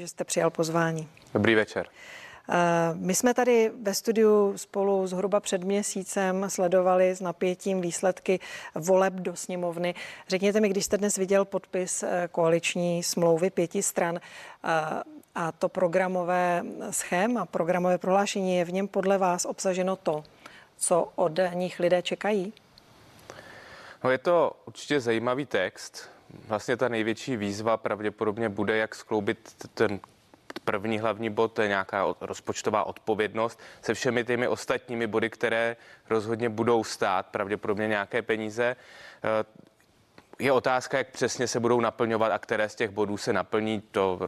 že jste přijal pozvání. Dobrý večer. Eh, my jsme tady ve studiu spolu zhruba před měsícem sledovali s napětím výsledky voleb do sněmovny. Řekněte mi, když jste dnes viděl podpis eh, koaliční smlouvy pěti stran eh, a to programové schéma, programové prohlášení, je v něm podle vás obsaženo to, co od nich lidé čekají? No je to určitě zajímavý text. Vlastně ta největší výzva pravděpodobně bude, jak skloubit ten první hlavní bod, to je nějaká rozpočtová odpovědnost se všemi těmi ostatními body, které rozhodně budou stát pravděpodobně nějaké peníze. Eh, je otázka, jak přesně se budou naplňovat a které z těch bodů se naplní. To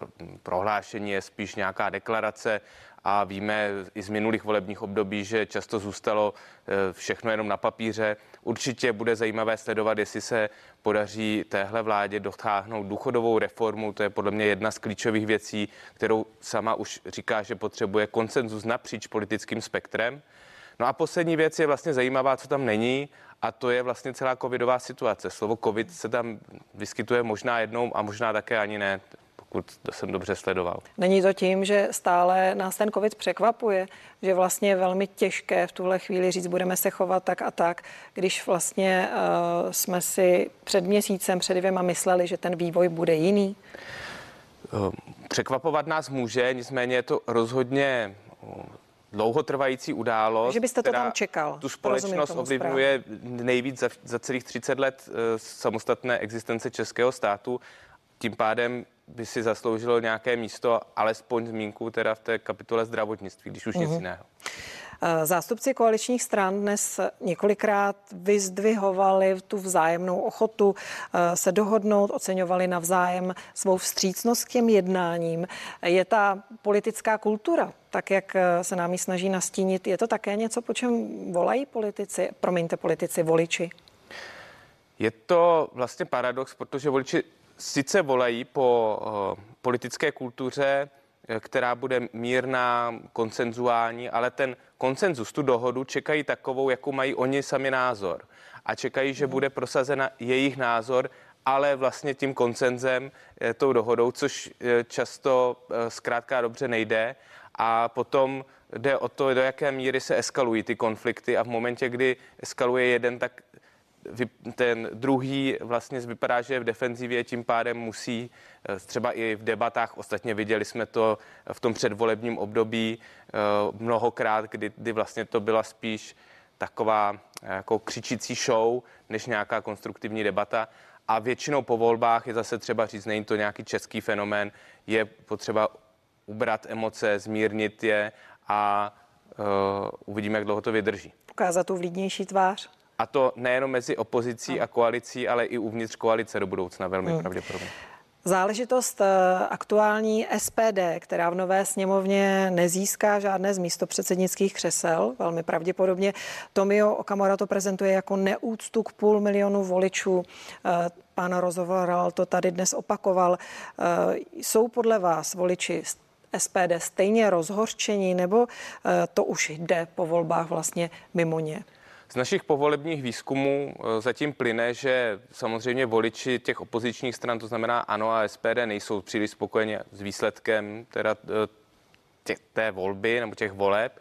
prohlášení je spíš nějaká deklarace a víme i z minulých volebních období, že často zůstalo eh, všechno jenom na papíře. Určitě bude zajímavé sledovat, jestli se podaří téhle vládě dotáhnout důchodovou reformu. To je podle mě jedna z klíčových věcí, kterou sama už říká, že potřebuje konsenzus napříč politickým spektrem. No a poslední věc je vlastně zajímavá, co tam není, a to je vlastně celá covidová situace. Slovo covid se tam vyskytuje možná jednou a možná také ani ne pokud jsem dobře sledoval. Není to tím, že stále nás ten COVID překvapuje, že vlastně je velmi těžké v tuhle chvíli říct, budeme se chovat tak a tak, když vlastně uh, jsme si před měsícem, před dvěma mysleli, že ten vývoj bude jiný? Eh, překvapovat nás může, nicméně je to rozhodně eh, dlouhotrvající událost. Že byste to tam čekal. Tu společnost ovlivňuje nejvíc za, za celých 30 let samostatné existence českého státu. Tím pádem by si zasloužilo nějaké místo, alespoň zmínku teda v té kapitole zdravotnictví, když už mm-hmm. nic mhm. jiného. Eh, zástupci koaličních stran dnes několikrát vyzdvihovali tu vzájemnou ochotu eh, se dohodnout, oceňovali navzájem svou vstřícnost k těm jednáním. Je ta politická kultura, tak jak eh, se nám ji snaží nastínit, je to také něco, po čem volají politici, promiňte politici, voliči? Je to vlastně paradox, protože voliči sice volají po uh, politické kultuře, eh, která bude mírná, konsenzuální, ale ten konsenzus, tu dohodu čekají takovou, jakou mají oni sami názor. A čekají, že bude prosazena jejich názor, ale vlastně tím konsenzem, eh, tou dohodou, což často zkrátka dobře nejde. A potom jde o to, do jaké míry se eskalují ty konflikty a v momentě, kdy eskaluje jeden, tak ten druhý vlastně vypadá, že je v defenzivě, tím pádem musí eh, třeba i v debatách, ostatně viděli jsme to v tom předvolebním období eh, mnohokrát, kdy, kdy vlastně to byla spíš taková eh, jako křičící show, než nějaká konstruktivní debata. A většinou po volbách je zase třeba říct, není to nějaký český fenomén, je potřeba ubrat emoce, zmírnit je a uh, uvidíme, jak dlouho to vydrží. Ukázat tu vlídnější tvář. A to nejenom mezi opozicí a koalicí, ale i uvnitř koalice do budoucna velmi hmm. pravděpodobně. Záležitost eh, aktuální SPD, která v nové sněmovně nezíská žádné z místopředsednických křesel, velmi pravděpodobně. Tomio Okamora to prezentuje jako neúctu k půl milionu voličů. Eh, Pán Rozovaral to tady dnes opakoval. Eh, jsou podle vás voliči SPD stejně rozhorčení, nebo to už jde po volbách vlastně mimo ně? Z našich povolebních výzkumů eh, zatím plyne, že samozřejmě voliči těch opozičních stran, to znamená ANO a SPD, nejsou příliš spokojeni s výsledkem teda eh, tě, té volby nebo těch voleb,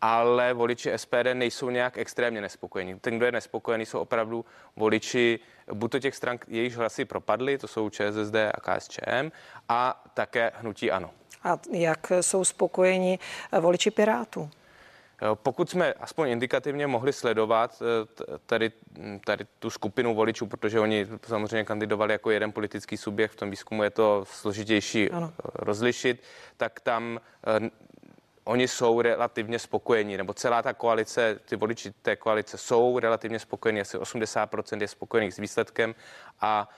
ale voliči SPD nejsou nějak extrémně nespokojení. Ten, kdo je nespokojený, jsou opravdu voliči buď to těch stran, jejichž hlasy propadly, to jsou ČSSD a KSČM, a také hnutí ANO. A jak jsou spokojeni voliči Pirátů? Pokud jsme aspoň indikativně mohli sledovat eh, tady, tady tu skupinu voličů, protože oni samozřejmě kandidovali jako jeden politický subjekt, v tom výzkumu je to složitější ano. Eh, rozlišit, tak tam eh, oni jsou relativně spokojení, nebo celá ta koalice, ty voliči té koalice jsou relativně spokojení, asi 80% je spokojených s výsledkem a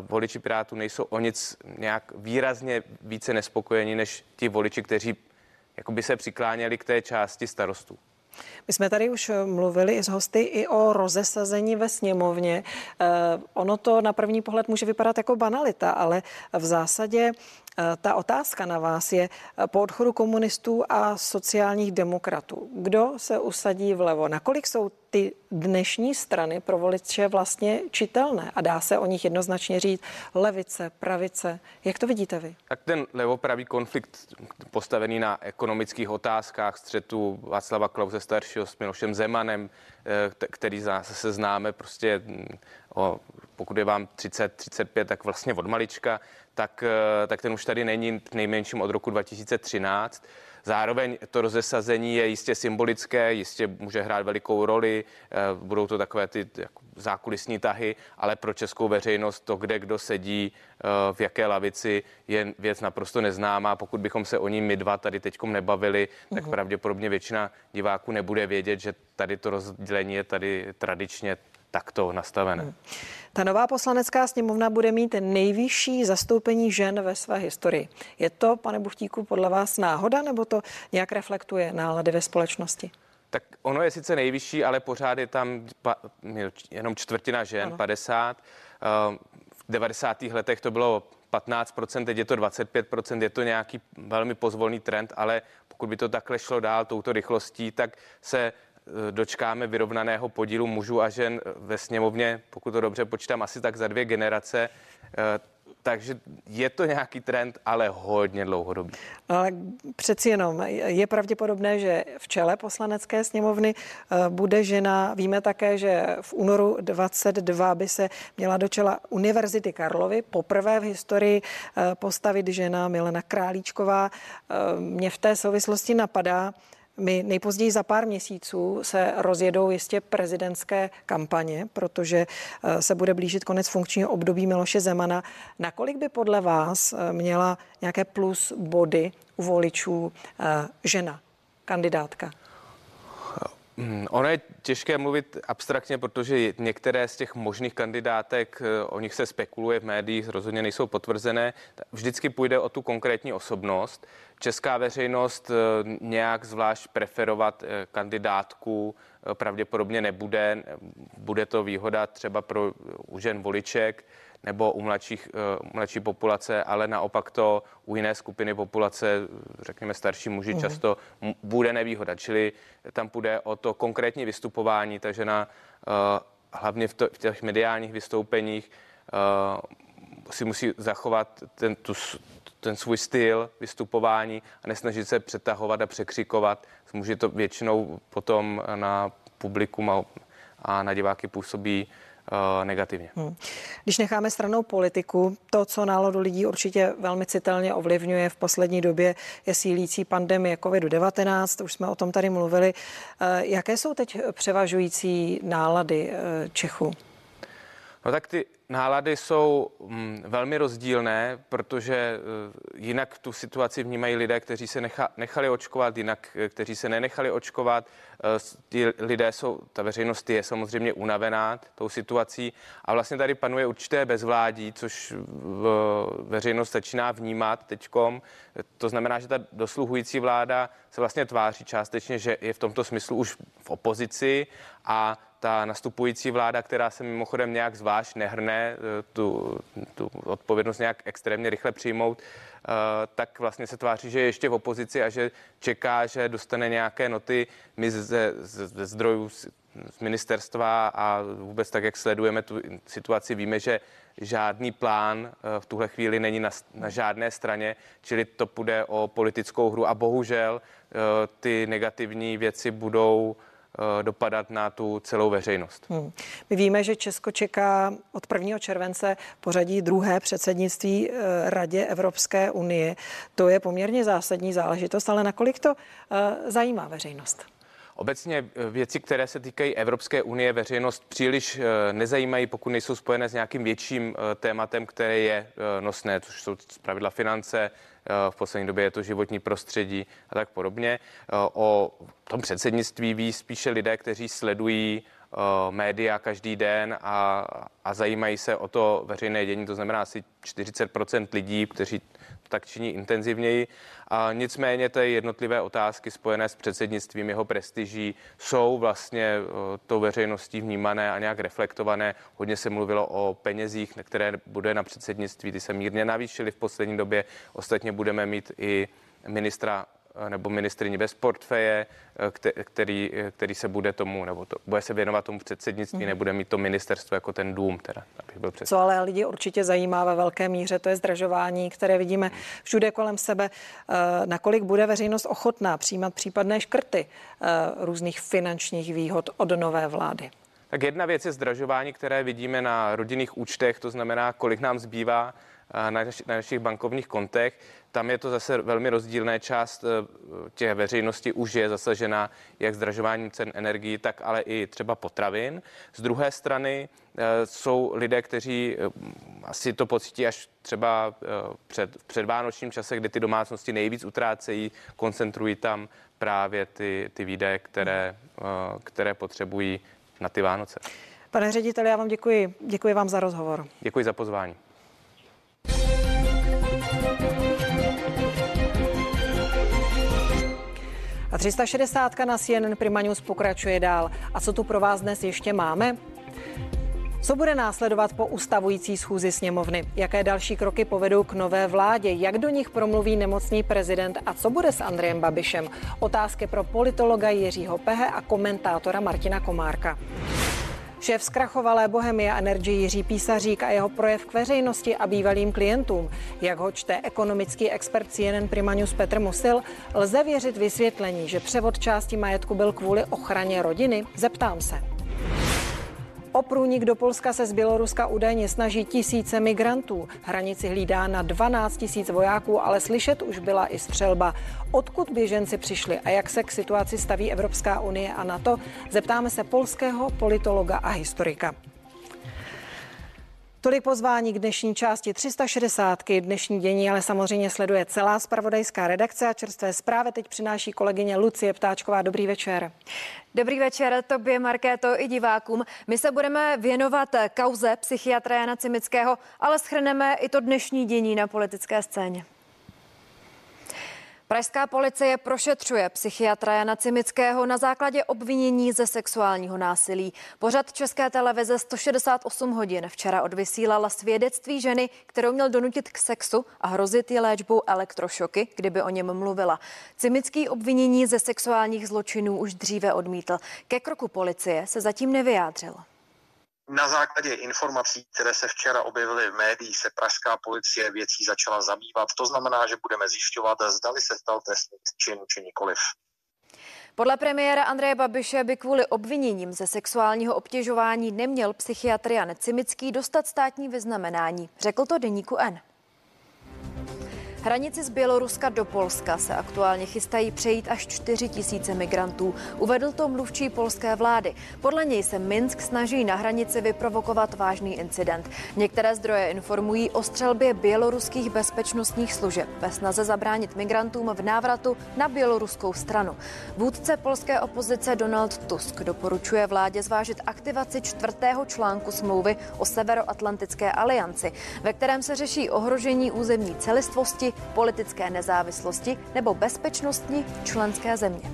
voliči Pirátů nejsou o nic nějak výrazně více nespokojení než ti voliči, kteří jako by se přikláněli k té části starostů. My jsme tady už mluvili s hosty i o rozesazení ve sněmovně. Eh, ono to na první pohled může vypadat jako banalita, ale v zásadě Ta otázka na vás je po odchodu komunistů a sociálních demokratů. Kdo se usadí vlevo? Nakolik jsou ty dnešní strany pro voliče vlastně čitelné a dá se o nich jednoznačně říct levice, pravice. Jak to vidíte vy? Tak ten levopravý konflikt postavený na ekonomických otázkách střetu Václava Klause staršího s Milošem Zemanem, eh, který se známe prostě mm, o, pokud je vám 30, 35, tak vlastně od malička, tak, eh, tak ten už tady není nejmenším od roku 2013. Zároveň to rozesazení je jistě symbolické, jistě může hrát velikou roli, eh, budou to takové ty jako zákulisní tahy, ale pro českou veřejnost to, kde kdo sedí, eh, v jaké lavici, je věc naprosto neznámá. Pokud bychom se o ní my dva tady teďkom nebavili, tak uhum. pravděpodobně většina diváků nebude vědět, že tady to rozdělení je tady tradičně takto nastavené. Hmm. Ta nová poslanecká sněmovna bude mít nejvyšší zastoupení žen ve své historii. Je to, pane Buchtíku, podle vás náhoda, nebo to nějak reflektuje nálady ve společnosti? Tak ono je sice nejvyšší, ale pořád je tam jenom čtvrtina žen, ano. 50. Eh, v 90. letech to bylo 15%, teď je to 25%, je to nějaký velmi pozvolný trend, ale pokud by to takhle šlo dál touto rychlostí, tak se dočkáme vyrovnaného podílu mužů a žen ve sněmovně, pokud to dobře počítám, asi tak za dvě generace. Eh, takže je to nějaký trend, ale hodně dlouhodobý. Ale přeci jenom je pravděpodobné, že v čele poslanecké sněmovny eh, bude žena. Víme také, že v únoru 22 by se měla do čela Univerzity Karlovy poprvé v historii postavit žena Milena Králíčková. Mě v té souvislosti napadá, my nejpozději za pár měsíců se rozjedou jistě prezidentské kampaně, protože eh, se bude blížit konec funkčního období Miloše Zemana. Nakolik by podle vás eh, měla nějaké plus body u voličů eh, žena, kandidátka? Hmm, ono je těžké mluvit abstraktně, protože některé z těch možných kandidátek, eh, o nich se spekuluje v médiích, rozhodně nejsou potvrzené. Vždycky půjde o tu konkrétní osobnost. Česká veřejnost eh, nějak zvlášť preferovat eh, kandidátku pravděpodobně nebude. Bude to výhoda třeba pro u žen voliček, nebo u mladších, uh, mladší populace, ale naopak to u jiné skupiny populace, řekněme starší muži, mm. často m- bude nevýhoda. Čili tam půjde o to konkrétní vystupování, takže na uh, hlavně v, to, v těch mediálních vystoupeních uh, si musí zachovat ten, tu, ten svůj styl vystupování a nesnažit se přetahovat a překřikovat. Může to většinou potom na publikum a, a na diváky působí Eh, negativně. Hmm. Když necháme stranou politiku, to, co náladu lidí určitě velmi citelně ovlivňuje v poslední době, je sílící pandemie COVID-19, už jsme o tom tady mluvili. Eh, jaké jsou teď převažující nálady eh, Čechů? No tak ty nálady jsou mm, velmi rozdílné, protože jinak tu situaci vnímají lidé, kteří se necha, nechali očkovat, jinak kteří se nenechali očkovat. Ty lidé jsou, ta veřejnost je samozřejmě unavená tou situací a vlastně tady panuje určité bezvládí, což veřejnost začíná vnímat teďkom. To znamená, že ta dosluhující vláda se vlastně tváří částečně, že je v tomto smyslu už v opozici a ta nastupující vláda, která se mimochodem nějak zvlášť nehrne eh, tu, tu odpovědnost nějak extrémně rychle přijmout, eh, tak vlastně se tváří, že je ještě v opozici a že čeká, že dostane nějaké noty. My ze, ze zdrojů z ministerstva a vůbec tak, jak sledujeme tu situaci, víme, že žádný plán eh, v tuhle chvíli není na, na žádné straně, čili to půjde o politickou hru a bohužel ty negativní věci budou Eh, dopadat na tu celou veřejnost. Hmm. My víme, že Česko čeká od 1. července pořadí druhé předsednictví eh, Radě Evropské unie. To je poměrně zásadní záležitost, ale nakolik to eh, zajímá veřejnost? Obecně věci, které se týkají Evropské unie, veřejnost příliš nezajímají, pokud nejsou spojené s nějakým větším tématem, které je nosné, což jsou pravidla finance, Eh, v poslední době je to životní prostředí a tak podobně. Eh, o tom předsednictví ví spíše lidé, kteří sledují eh, média každý den a, a zajímají se o to veřejné dění, to znamená asi 40% lidí, kteří tak činí intenzivněji. A nicméně ty jednotlivé otázky spojené s předsednictvím, jeho prestiží, jsou vlastně tou veřejností vnímané a nějak reflektované. Hodně se mluvilo o penězích, které bude na předsednictví, ty se mírně navýšily v poslední době. Ostatně budeme mít i ministra nebo ministrině bez portfeje, eh, který, eh, který se bude tomu, nebo to, bude se věnovat tomu předsednictví, mm. nebude mít to ministerstvo jako ten dům, teda, abych byl přesný. Co ale lidi určitě zajímá ve velké míře, to je zdražování, které vidíme všude kolem sebe. Nakolik bude veřejnost ochotná přijímat případné škrty různých finančních výhod od nové vlády? Tak jedna věc je zdražování, které vidíme na rodinných účtech, to znamená, kolik nám zbývá na, naši, na našich bankovních kontech. Tam je to zase velmi rozdílné. Část eh, těch veřejnosti už je zasažena jak zdražováním cen energií, tak ale i třeba potravin. Z druhé strany eh, jsou lidé, kteří eh, asi to pocítí až třeba před, v předvánočním čase, kdy ty domácnosti nejvíc utrácejí, koncentrují tam právě ty, ty výdaje, které, které potřebují na ty Vánoce. Pane řediteli, já vám děkuji. Děkuji vám za rozhovor. Děkuji za pozvání. A 360 na CNN Prima News pokračuje dál. A co tu pro vás dnes ještě máme? Co bude následovat po ustavující schůzi sněmovny? Jaké další kroky povedou k nové vládě? Jak do nich promluví nemocný prezident? A co bude s Andrejem Babišem? Otázky pro politologa Jiřího Pehe a komentátora Martina Komárka. Šéf zkrachovalé Bohemia Energy Jiří Písařík a jeho projev k veřejnosti a bývalým klientům, jak ho čte ekonomický expert CNN Prima News Petr Musil, lze věřit vysvětlení, že převod části majetku byl kvůli ochraně rodiny? Zeptám se. O průnik do Polska se z Běloruska údajně snaží tisíce migrantů. Hranici hlídá na 12 tisíc vojáků, ale slyšet už byla i střelba. Odkud běženci přišli a jak se k situaci staví Evropská unie a NATO, zeptáme se polského politologa a historika. Tolik pozvání k dnešní části 360. Dnešní dění, ale samozřejmě sleduje celá spravodajská redakce a čerstvé zprávy teď přináší kolegyně Lucie Ptáčková. Dobrý večer. Dobrý večer tobě, Markéto, i divákům. My se budeme věnovat kauze psychiatra Jana Cimického, ale schrneme i to dnešní dění na politické scéně. Pražská policie prošetřuje psychiatra Jana Cimického na základě obvinění ze sexuálního násilí. Pořad České televize 168 hodin včera odvysílala svědectví ženy, kterou měl donutit k sexu a hrozit ji léčbou elektrošoky, kdyby o něm mluvila. Cimický obvinění ze sexuálních zločinů už dříve odmítl. Ke kroku policie se zatím nevyjádřil. Na základě informací, které se včera objevily v médiích, se pražská policie věcí začala zabývat. To znamená, že budeme zjišťovat, zdali se stal trestný čin či nikoliv. Podle premiéra Andreje Babiše by kvůli obviněním ze sexuálního obtěžování neměl psychiatr Jan Cimický dostat státní vyznamenání. Řekl to deníku N. Hranici z Běloruska do Polska se aktuálně chystají přejít až 4 tisíce migrantů. Uvedl to mluvčí polské vlády. Podle něj se Minsk snaží na hranici vyprovokovat vážný incident. Některé zdroje informují o střelbě běloruských bezpečnostních služeb ve snaze zabránit migrantům v návratu na běloruskou stranu. Vůdce polské opozice Donald Tusk doporučuje vládě zvážit aktivaci čtvrtého článku smlouvy o Severoatlantické alianci, ve kterém se řeší ohrožení územní celistvosti, politické nezávislosti nebo bezpečnostní členské země.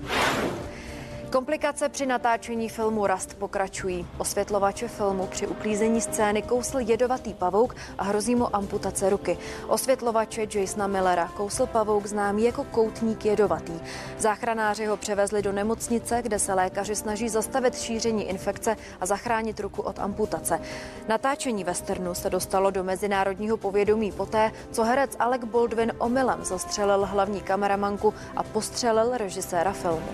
Komplikace při natáčení filmu Rast pokračují. Osvětlovače filmu při uklízení scény kousl jedovatý pavouk a hrozí mu amputace ruky. Osvětlovače Jasona Millera kousl pavouk známý jako koutník jedovatý. Záchranáři ho převezli do nemocnice, kde se lékaři snaží zastavit šíření infekce a zachránit ruku od amputace. Natáčení westernu se dostalo do mezinárodního povědomí poté, co herec Alec Baldwin omylem zastřelil hlavní kameramanku a postřelil režiséra filmu.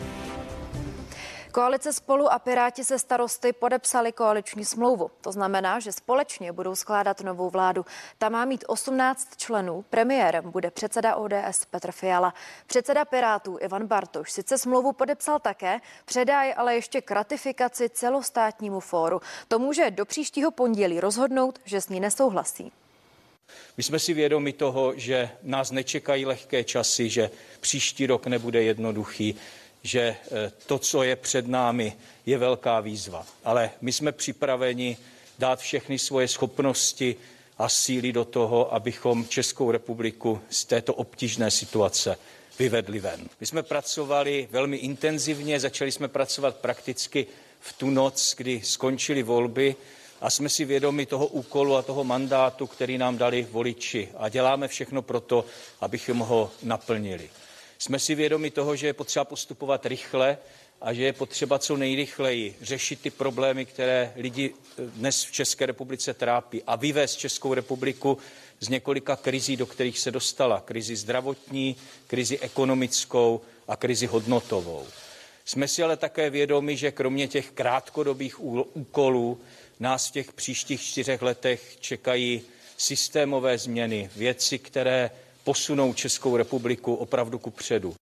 Koalice spolu a Piráti se starosty podepsali koaliční smlouvu. To znamená, že společně budou skládat novou vládu. Ta má mít 18 členů. Premiérem bude předseda ODS Petr Fiala. Předseda Pirátů Ivan Bartoš sice smlouvu podepsal také, předá je ale ještě k ratifikaci celostátnímu fóru. To může do příštího pondělí rozhodnout, že s ní nesouhlasí. My jsme si vědomi toho, že nás nečekají lehké časy, že příští rok nebude jednoduchý že eh, to, co je před námi, je velká výzva. Ale my jsme připraveni dát všechny svoje schopnosti a síly do toho, abychom Českou republiku z této obtížné situace vyvedli ven. My jsme pracovali velmi intenzivně, začali jsme pracovat prakticky v tu noc, kdy skončily volby a jsme si vědomi toho úkolu a toho mandátu, který nám dali voliči a děláme všechno pro to, abychom ho naplnili. Jsme si vědomi toho, že je potřeba postupovat rychle a že je potřeba co nejrychleji řešit ty problémy, které lidi dnes v České republice trápí a vyvést Českou republiku z několika krizí, do kterých se dostala. Krizi zdravotní, krizi ekonomickou a krizi hodnotovou. Jsme si ale také vědomi, že kromě těch krátkodobých úkolů nás v těch příštích čtyřech letech čekají systémové změny, věci, které posunou Českou republiku opravdu ku předu.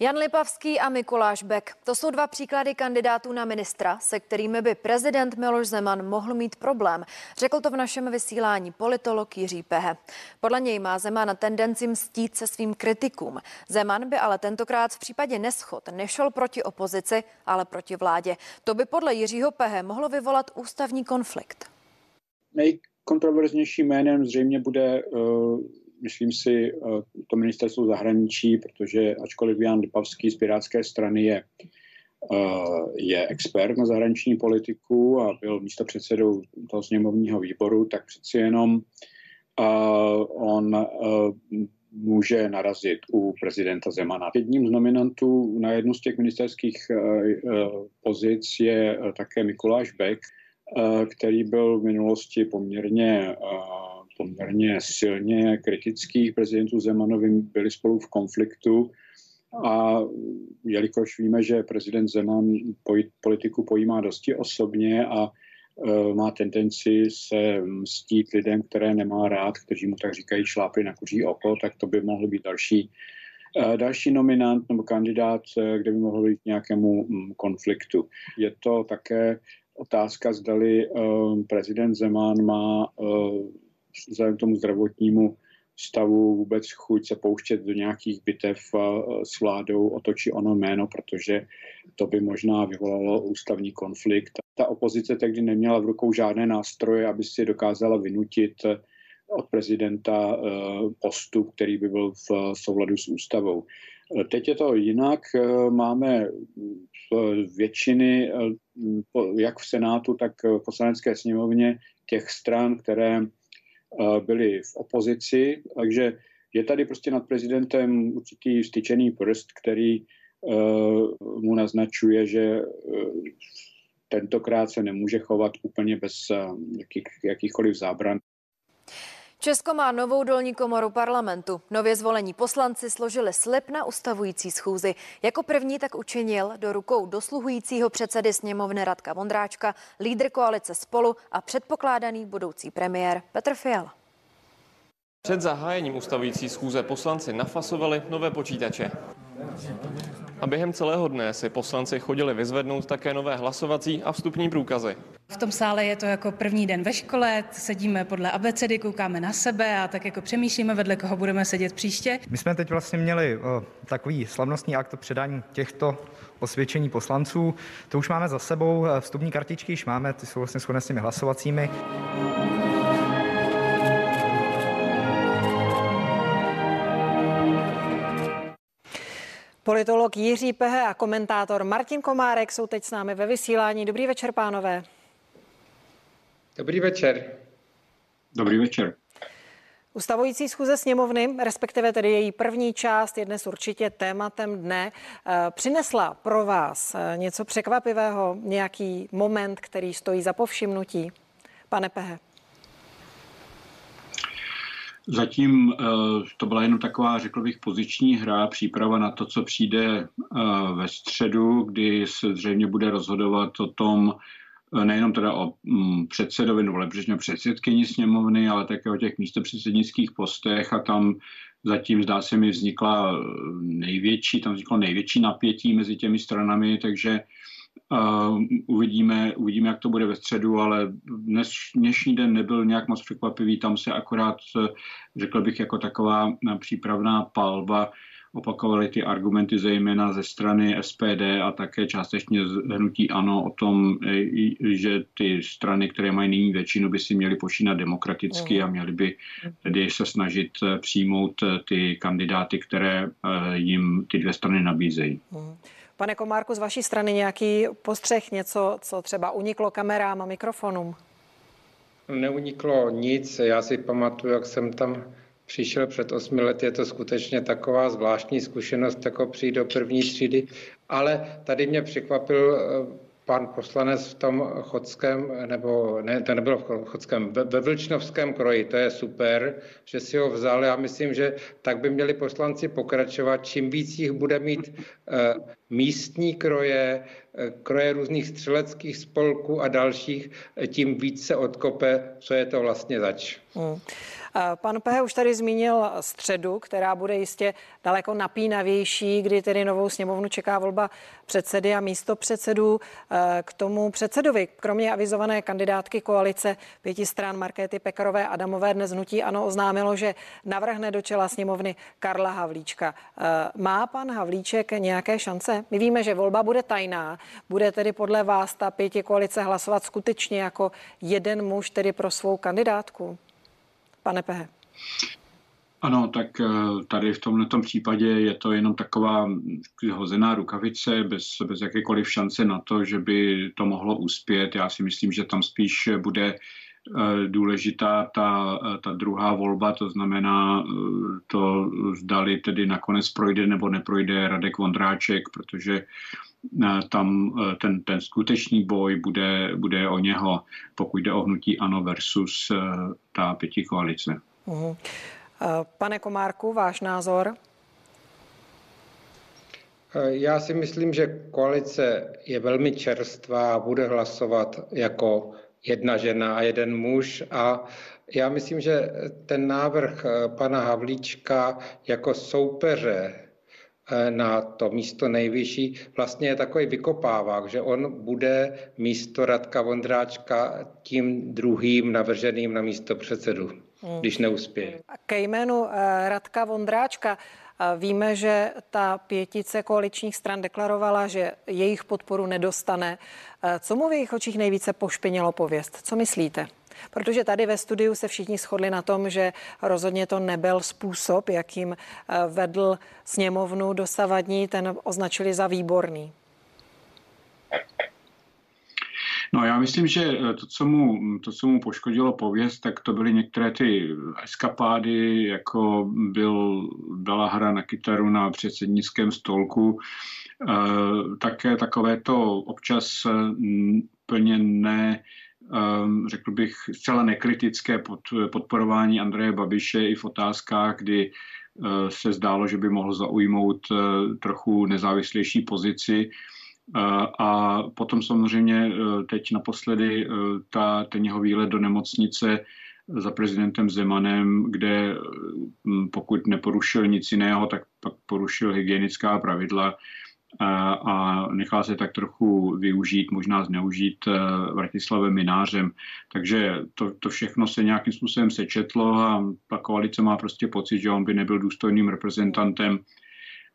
Jan Lipavský a Mikuláš Bek. To jsou dva příklady kandidátů na ministra, se kterými by prezident Miloš Zeman mohl mít problém. Řekl to v našem vysílání politolog Jiří Pehe. Podle něj má Zeman tendenci mstít se svým kritikům. Zeman by ale tentokrát v případě neschod nešel proti opozici, ale proti vládě. To by podle Jiřího Pehe mohlo vyvolat ústavní konflikt. Nejkontroverznějším jménem zřejmě bude uh myslím si, eh, to ministerstvo zahraničí, protože ačkoliv Jan Lipavský z Pirátské strany je, eh, je expert na zahraniční politiku a byl místo předsedou toho sněmovního výboru, tak přeci jenom eh, on může narazit u prezidenta Zemana. Jedním z nominantů na jednu z těch ministerských pozic je také Mikuláš Beck, který byl v minulosti poměrně poměrně silně kritických prezidentů Zemanovým byli spolu v konfliktu a jelikož víme, že prezident Zeman politiku pojímá dosti osobně a e, má tendenci se mstít lidem, které nemá rád, kteří mu tak říkají šlápy na kuří oko, tak to by mohl být další, e, další nominant nebo kandidát, e, kde by mohl být nějakému konfliktu. Je to také otázka, zdali prezident Zeman má vzhledem tomu zdravotnímu stavu vůbec chuť se pouštět do nějakých bitev s vládou o to či ono jméno, protože to by možná vyvolalo ústavní konflikt. Ta opozice tehdy neměla v rukou žádné nástroje, aby si dokázala vynutit od prezidenta e, postup, který by byl v souladu s ústavou. Teď je to jinak. Máme většiny, jak v Senátu, tak v poslanecké sněmovně těch stran, které byli v opozici, takže je tady prostě nad prezidentem určitý styčený prst, který e, mu naznačuje, že e, tentokrát se nemůže chovat úplně bez e, jakých, jakýchkoliv zábran. Česko má novou dolní komoru parlamentu. Nově zvolení poslanci složili slib na ustavující schůzi. Jako první tak učinil do rukou dosluhujícího předsedy sněmovny Radka Vondráčka, lídr koalice Spolu a předpokládaný budoucí premiér Petr Fiala. Před zahájením ustavující schůze poslanci nafasovali nové počítače. A během celého dne si poslanci chodili vyzvednout také nové hlasovací a vstupní průkazy. V tom sále je to jako první den ve škole, sedíme podle abecedy, koukáme na sebe a tak jako přemýšlíme, vedle koho budeme sedět příště. My jsme teď vlastně měli o, takový slavnostní akt předání těchto osvědčení poslanců. To už máme za sebou, vstupní kartičky již máme, ty jsou vlastně shodné s těmi hlasovacími. Politolog Jiří Pehe a komentátor Martin Komárek jsou teď s námi ve vysílání. Dobrý večer, pánové. Dobrý večer. Dobrý večer. Ustavující schůze sněmovny, respektive tedy její první část, je dnes určitě tématem dne. Eh, přinesla pro vás eh, něco překvapivého, nějaký moment, který stojí za povšimnutí? Pane Pehe. Zatím eh, to byla jenom taková, řekl bych, poziční hra, příprava na to, co přijde eh, ve středu, kdy se zřejmě bude rozhodovat o tom, eh, nejenom teda o mm, předsedovi nebo lepřečně předsedkyni sněmovny, ale také o těch místopředsednických postech a tam zatím zdá se mi vznikla největší, tam vzniklo největší napětí mezi těmi stranami, takže uvidíme, uvidíme, jak to bude ve středu, ale dnes, dnešní den nebyl nějak moc překvapivý. Tam se akorát, řekl bych, jako taková přípravná palba opakovali ty argumenty zejména ze strany SPD a také částečně z hnutí ANO o tom, že ty strany, které mají nyní většinu, by si měly počínat demokraticky a měly by tedy se snažit přijmout ty kandidáty, které jim ty dvě strany nabízejí. Pane Komárku, z vaší strany nějaký postřeh, něco, co třeba uniklo kamerám a mikrofonům? Neuniklo nic. Já si pamatuju, jak jsem tam přišel před osmi lety. Je to skutečně taková zvláštní zkušenost, jako přijít do první třídy. Ale tady mě překvapil eh, pan poslanec v tom chodském, nebo ne, to nebylo v chodském, ve Vlčnovském kroji, to je super, že si ho vzal. Já myslím, že tak by měli poslanci pokračovat. Čím víc jich bude mít eh, místní kroje, eh, kroje různých střeleckých spolků a dalších, eh, tím víc se odkope, co je to vlastně zač. Hmm. Pan Pehe už tady zmínil středu, která bude jistě daleko napínavější, kdy tedy novou sněmovnu čeká volba předsedy a místo předsedů. K tomu předsedovi, kromě avizované kandidátky koalice pěti stran Markéty Pekarové Adamové dnes hnutí ano oznámilo, že navrhne do čela sněmovny Karla Havlíčka. Má pan Havlíček nějaké šance? My víme, že volba bude tajná. Bude tedy podle vás ta pěti koalice hlasovat skutečně jako jeden muž, tedy pro svou kandidátku? Pane Pehe? Ano, tak eh, tady v tomto případě je to jenom taková hozená rukavice bez, bez jakékoliv šance na to, že by to mohlo uspět. Já si myslím, že tam spíš bude důležitá ta, eh, ta druhá volba, to znamená to, zdali tedy nakonec projde nebo neprojde Radek Vondráček, protože tam ten, ten skutečný boj bude, bude o něho, pokud jde o hnutí ANO versus ta pěti koalice. Uhum. Pane Komárku, váš názor? Já si myslím, že koalice je velmi čerstvá a bude hlasovat jako jedna žena a jeden muž a já myslím, že ten návrh pana Havlíčka jako soupeře Eh, na to místo nejvyšší, vlastně je takový vykopávák, že on bude místo Radka Vondráčka tím druhým navrženým na místo předsedu, hmm. když neuspěje. Ke jménu eh, Radka Vondráčka eh, Víme, že ta pětice koaličních stran deklarovala, že jejich podporu nedostane. Co mu v jejich očích nejvíce pošpinilo pověst? Co myslíte? Protože tady ve studiu se všichni shodli na tom, že rozhodně to nebyl způsob, jakým eh, vedl sněmovnu dosavadní, ten označili za výborný. No já myslím, že eh, to co, mu, to, co mu poškodilo pověst, tak to byly některé ty eskapády, jako byl, byla hra na kytaru na předsednickém stolku, e, také takové to občas plně ne Ehm, řekl bych, zcela nekritické pod, podporování Andreje Babiše i v otázkách, kdy eh, se zdálo, že by mohl zaujmout eh, trochu nezávislejší pozici. A potom samozřejmě teď naposledy ta, ten jeho výlet do nemocnice za prezidentem Zemanem, kde pokud neporušil nic jiného, tak pak porušil hygienická pravidla a nechá se tak trochu využít, možná zneužít Vratislavem Minářem. Takže to, to všechno se nějakým způsobem sečetlo a ta koalice má prostě pocit, že on by nebyl důstojným reprezentantem.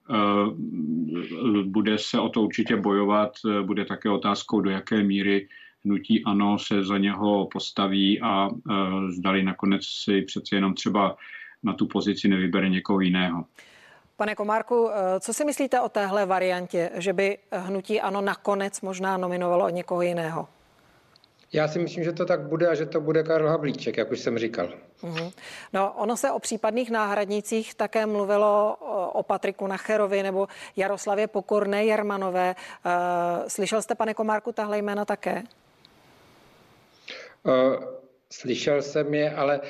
Eh, bude se o to určitě bojovat, eh, bude také otázkou, do jaké míry hnutí ANO se za něho postaví a zdali nakonec si přece jenom třeba na tu pozici nevybere někoho jiného. Pane Komárku, eh, co si myslíte o téhle variantě, že by hnutí ano nakonec možná nominovalo někoho jiného? Já si myslím, že to tak bude a že to bude Karl Havlíček, jak už jsem říkal. Uh-huh. No, ono se o případných náhradnicích také mluvilo o Patriku Nacherovi nebo Jaroslavě Pokorné Jarmanové. Uh, slyšel jste, pane Komárku, tahle jména také? Uh, slyšel jsem je, ale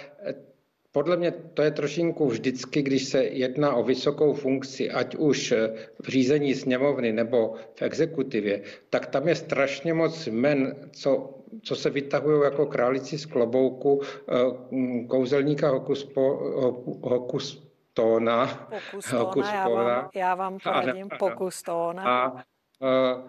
podle mě to je trošinku vždycky, když se jedná o vysokou funkci, ať už v řízení sněmovny nebo v exekutivě, tak tam je strašně moc men, co, co se vytahují jako králici z klobouku eh, kouzelníka Hokuspo, Hokustóna. Pokustóna, já vám, já vám poradím, Pokustóna. A, a,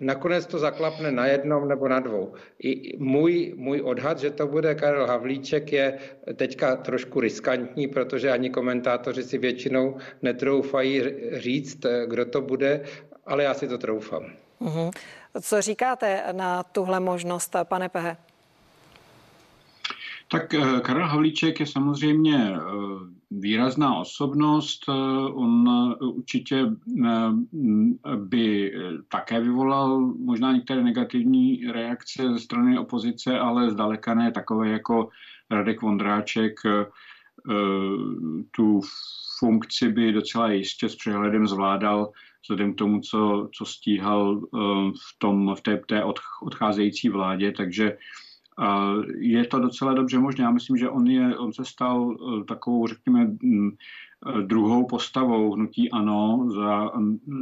nakonec to zaklapne na jednom nebo na dvou. I můj, můj odhad, že to bude Karel Havlíček, je teďka trošku riskantní, protože ani komentátoři si většinou netroufají říct, kdo to bude, ale já si to troufám. Uh-huh. Co říkáte na tuhle možnost, pane Pehe? Tak eh, Karel Havlíček je samozřejmě eh, výrazná osobnost. Eh, on určitě by také vyvolal možná některé negativní reakce ze strany opozice, ale zdaleka ne takové jako Radek Vondráček. Tu funkci by docela jistě s přehledem zvládal vzhledem k tomu, co, co stíhal v, tom, v té, té odcházející vládě, takže je to docela dobře možné. Já myslím, že on, je, on se stal eh, takovou, řekněme, eh, druhou postavou hnutí ANO za,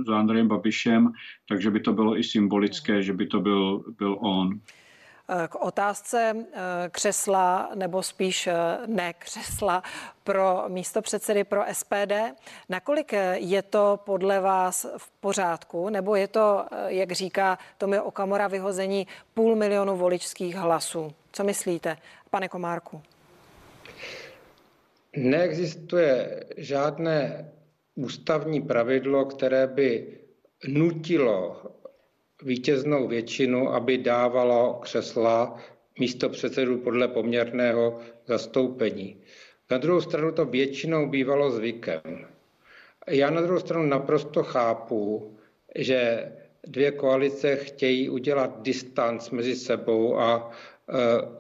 za Andrejem Babišem, takže by to bylo i symbolické, že by to byl, byl on. K otázce eh, křesla, nebo spíš eh, ne křesla pro místo předsedy pro SPD. Nakolik eh, je to podle vás v pořádku, nebo je to, jak říká Tomi Okamora, vyhození půl milionu voličských hlasů? Co myslíte, pane Komárku? Neexistuje žádné ústavní pravidlo, které by nutilo vítěznou většinu, aby dávalo křesla místo předsedu podle poměrného zastoupení. Na druhou stranu to většinou bývalo zvykem. Já na druhou stranu naprosto chápu, že dvě koalice chtějí udělat distanc mezi sebou a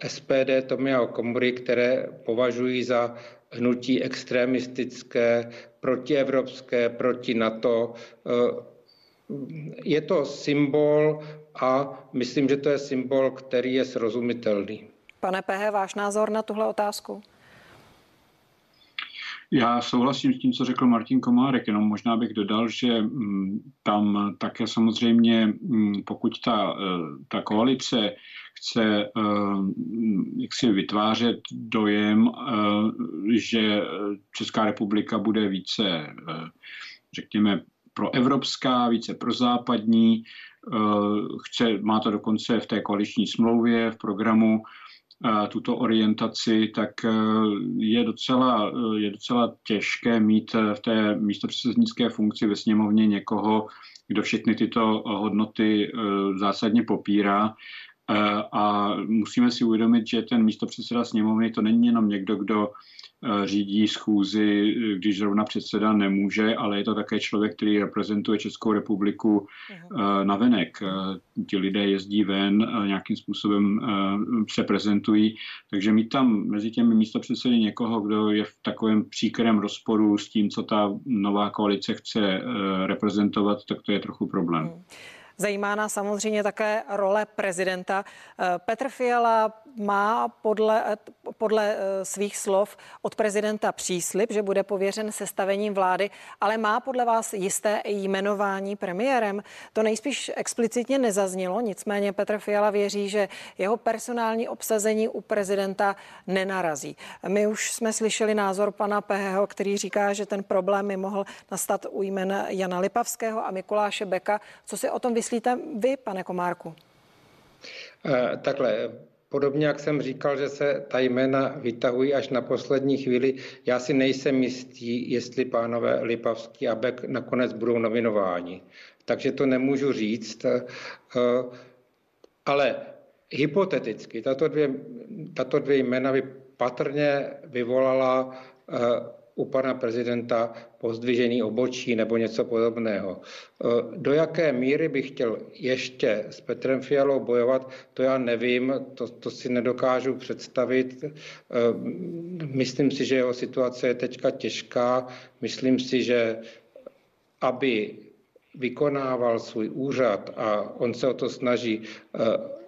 eh, SPD Tomia Okomory, které považují za hnutí extremistické, protievropské, proti NATO, eh, je to symbol a myslím, že to je symbol, který je srozumitelný. Pane Pehe, váš názor na tuhle otázku? Já souhlasím s tím, co řekl Martin Komárek, jenom možná bych dodal, že mm, tam také samozřejmě, mm, pokud ta, eh, ta koalice chce eh, jak si vytvářet dojem, eh, že Česká republika bude více, řekněme, proevropská, více prozápadní, eh, chce, má to dokonce v té koaliční smlouvě, v programu eh, tuto orientaci, tak eh, je docela, je docela těžké mít v té místopředsednické funkci ve sněmovně někoho, kdo všechny tyto hodnoty zásadně popírá. A musíme si uvědomit, že ten místopředseda sněmovny to není jenom někdo, kdo Eh, řídí schůzi, když zrovna předseda nemůže, ale je to také člověk, který reprezentuje Českou republiku uh na venek. Eh, ti lidé jezdí ven, nějakým způsobem se prezentují, takže mít tam mezi těmi místopředsedy někoho, kdo je v takovém příkrém rozporu s tím, co ta nová koalice chce reprezentovat, tak to je trochu problém. Hmm. Zajímá nás samozřejmě také role prezidenta. Eh, Petr Fiala má podle, podle eh, svých slov od prezidenta příslip, že bude pověřen sestavením vlády, ale má podle vás jisté jmenování premiérem. To nejspíš explicitně nezaznělo, nicméně Petr Fiala věří, že jeho personální obsazení u prezidenta nenarazí. My už jsme slyšeli názor pana Peheho, který říká, že ten problém by mohl nastat u jména Jana Lipavského a Mikuláše Beka. Co si o tom myslíte vy, pane Komárku? Eh, takhle, Podobně jak jsem říkal, že se ta jména vytahují až na poslední chvíli, já si nejsem jistý, jestli pánové Lipavský a Bek nakonec budou nominováni. Takže to nemůžu říct. Eh, ale hypoteticky tato dvě, tato dvě jména by patrně vyvolala eh, u pana prezidenta pozdvižený obočí nebo něco podobného. E, do jaké míry bych chtěl ještě s Petrem Fialou bojovat, to já nevím, to, to si nedokážu představit. E, myslím si, že jeho situace je teďka těžká. Myslím si, že aby vykonával svůj úřad a on se o to snaží, e,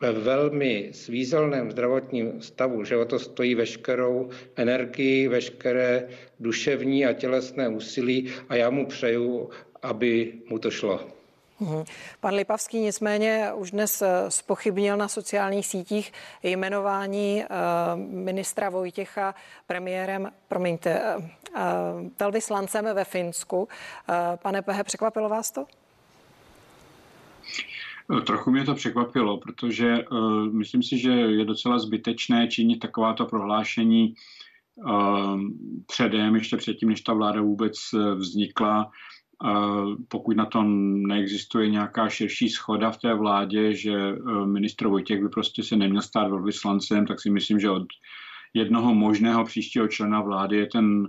ve velmi svízelném zdravotním stavu, že o to stojí veškerou energii, veškeré duševní a tělesné úsilí a já mu přeju, aby mu to šlo. Mhm. Pan Lipavský nicméně už dnes spochybnil eh, na sociálních sítích jmenování eh, ministra Vojtěcha premiérem, promiňte, eh, velvyslancem ve Finsku. Pane Pehe, překvapilo vás to? Trochu mě to překvapilo, protože uh, myslím si, že je docela zbytečné činit takováto prohlášení uh, předem, ještě předtím, než ta vláda vůbec vznikla. Uh, pokud na to neexistuje nějaká širší schoda v té vládě, že ministr Vojtěch by prostě se neměl stát velvyslancem, tak si myslím, že od jednoho možného příštího člena vlády je ten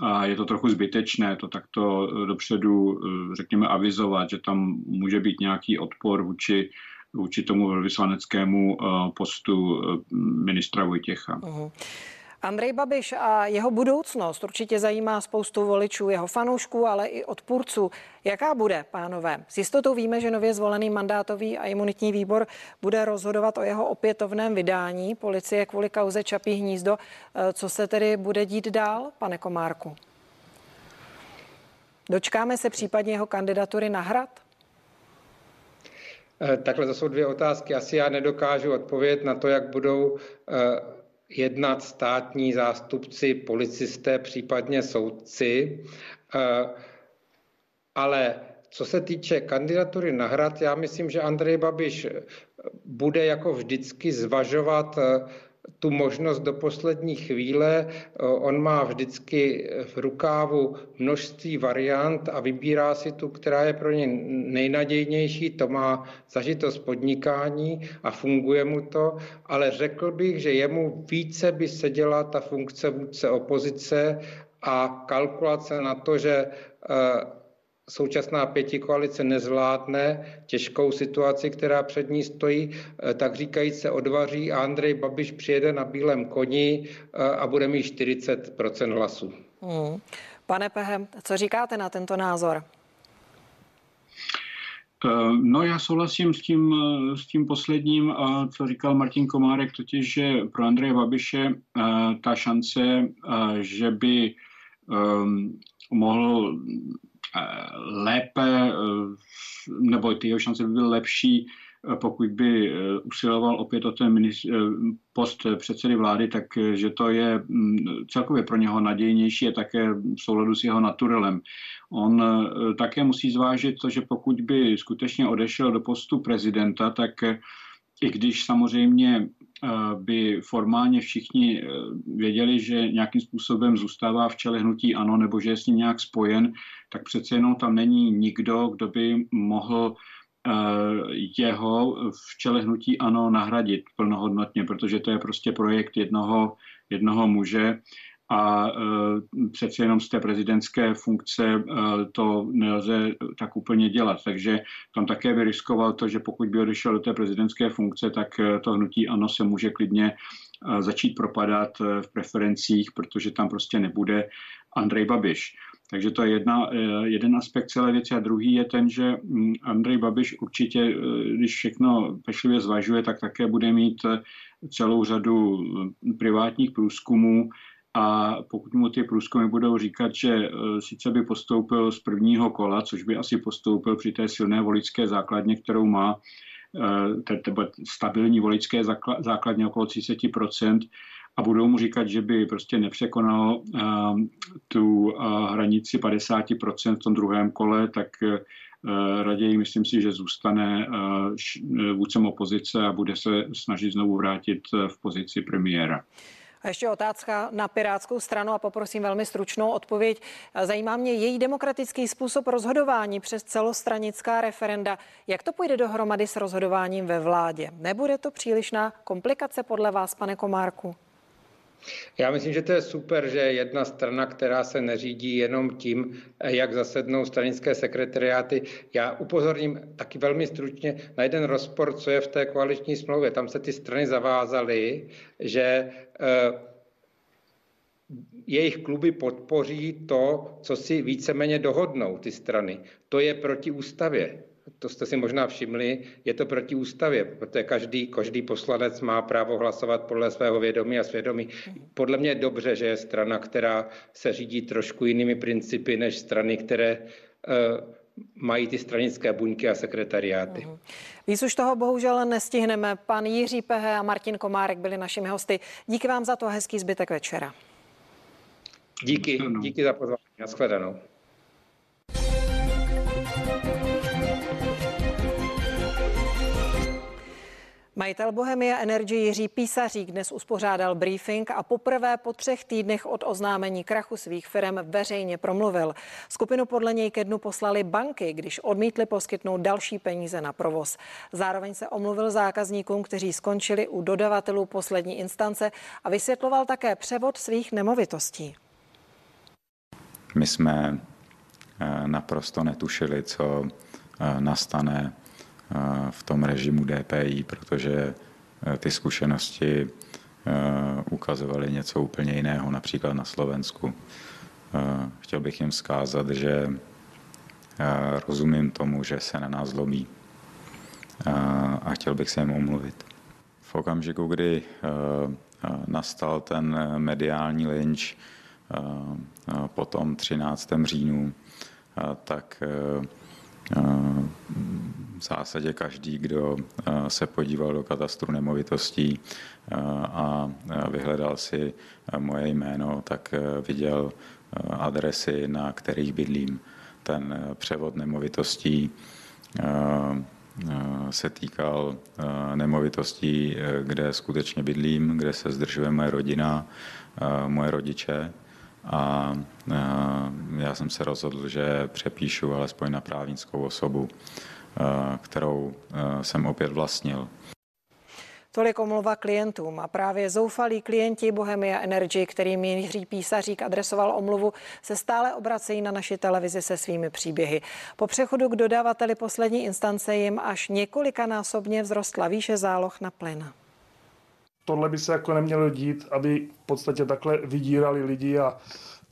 a je to trochu zbytečné to takto dopředu, řekněme, avizovat, že tam může být nějaký odpor vůči, vůči tomu velvyslaneckému postu ministra Vojtěcha. Uh-huh. Andrej Babiš a jeho budoucnost určitě zajímá spoustu voličů, jeho fanoušků, ale i odpůrců. Jaká bude, pánové? S jistotou víme, že nově zvolený mandátový a imunitní výbor bude rozhodovat o jeho opětovném vydání policie kvůli kauze Čapí hnízdo. Eh, co se tedy bude dít dál, pane Komárku? Dočkáme se případně jeho kandidatury na hrad? Eh, takhle to jsou dvě otázky. Asi já nedokážu odpovědět na to, jak budou eh, jednat státní zástupci, policisté, případně soudci. Eh, ale co se týče kandidatury na hrad, já myslím, že Andrej Babiš bude jako vždycky zvažovat eh, tu možnost do poslední chvíle. On má vždycky v rukávu množství variant a vybírá si tu, která je pro ně nejnadějnější. To má zažitost podnikání a funguje mu to, ale řekl bych, že jemu více by seděla ta funkce vůdce opozice a kalkulace na to, že eh, současná pěti koalice nezvládne těžkou situaci, která před ní stojí, eh, tak říkajíc se odvaří a Andrej Babiš přijede na bílém koni eh, a bude mít 40% hlasů. Hmm. Pane Pehe, co říkáte na tento názor? Eh, no já souhlasím s tím, s tím posledním, co říkal Martin Komárek, totiž, že pro Andreje Babiše ta šance, že by mohl lépe, eh, nebo ty jeho šance by byly lepší, eh, pokud by eh, usiloval opět o ten post předsedy vlády, tak že to je mm, celkově pro něho nadějnější a také v souladu s jeho naturelem. On také musí zvážit to, že pokud by skutečně odešel do postu prezidenta, tak i když samozřejmě by formálně všichni věděli, že nějakým způsobem zůstává v čele hnutí ANO nebo že je s ním nějak spojen, tak přece jenom tam není nikdo, kdo by mohl jeho v čele hnutí ANO nahradit plnohodnotně, protože to je prostě projekt jednoho, jednoho muže a e, přece jenom z té prezidentské funkce e, to nelze tak úplně dělat. Takže tam také vyriskoval to, že pokud by odešel do té prezidentské funkce, tak e, to hnutí ano se může klidně začít propadat v preferencích, protože tam prostě nebude Andrej Babiš. Takže to je jedna, jeden aspekt celé věci. A druhý je ten, že mm, Andrej Babiš určitě, když všechno pešlivě zvažuje, tak také bude mít celou řadu privátních průzkumů, a pokud mu ty průzkumy budou říkat, že e, sice by postoupil z prvního kola, což by asi postoupil při té silné voličské základně, kterou má, e, třeba stabilní voličské základně okolo 30%, a budou mu říkat, že by prostě nepřekonal uh, tu hranici 50% v tom druhém kole, tak raději myslím si, že zůstane vůdcem opozice a bude se snažit znovu vrátit v pozici premiéra. A ještě otázka na Pirátskou stranu a poprosím velmi stručnou odpověď. Zajímá mě její demokratický způsob rozhodování přes celostranická referenda. Jak to půjde dohromady s rozhodováním ve vládě? Nebude to přílišná komplikace podle vás, pane Komárku? Já myslím, že to je super, že jedna strana, která se neřídí jenom tím, jak zasednou stranické sekretariáty. Já upozorním taky velmi stručně na jeden rozpor, co je v té koaliční smlouvě. Tam se ty strany zavázaly, že eh, jejich kluby podpoří to, co si víceméně dohodnou ty strany. To je proti ústavě to jste si možná všimli, je to proti ústavě, protože každý, každý poslanec má právo hlasovat podle svého vědomí a svědomí. Podle mě je dobře, že je strana, která se řídí trošku jinými principy než strany, které uh, mají ty stranické buňky a sekretariáty. Uh-huh. Víc už toho bohužel nestihneme. Pan Jiří Pehe a Martin Komárek byli našimi hosty. Díky vám za to hezký zbytek večera. Díky, díky za pozvání. Naschledanou. Majitel Bohemia Energy Jiří Písařík dnes uspořádal briefing a poprvé po třech týdnech od oznámení krachu svých firm veřejně promluvil. Skupinu podle něj ke dnu poslali banky, když odmítli poskytnout další peníze na provoz. Zároveň se omluvil zákazníkům, kteří skončili u dodavatelů poslední instance a vysvětloval také převod svých nemovitostí. My jsme eh, naprosto netušili, co eh, nastane v tom režimu DPI, protože eh, ty zkušenosti eh, ukazovaly něco úplně jiného, například na Slovensku. Eh, chtěl bych jim vzkázat, že rozumím tomu, že se na nás zlobí a chtěl bych se jim omluvit. V okamžiku, kdy nastal ten mediální lynč po tom 13. říjnu, tak v zásadě každý, kdo se podíval do katastru nemovitostí a vyhledal si moje jméno, tak viděl adresy, na kterých bydlím. Ten převod nemovitostí se týkal nemovitostí, kde skutečně bydlím, kde se zdržuje moje rodina, moje rodiče a já jsem se rozhodl, že přepíšu alespoň na právnickou osobu, kterou jsem opět vlastnil. Tolik omluva klientům a právě zoufalí klienti Bohemia Energy, kterým Jiří Písařík adresoval omluvu, se stále obracejí na naši televizi se svými příběhy. Po přechodu k dodavateli poslední instance jim až několikanásobně vzrostla výše záloh na plyn tohle by se jako nemělo dít, aby v podstatě takhle vydírali lidi a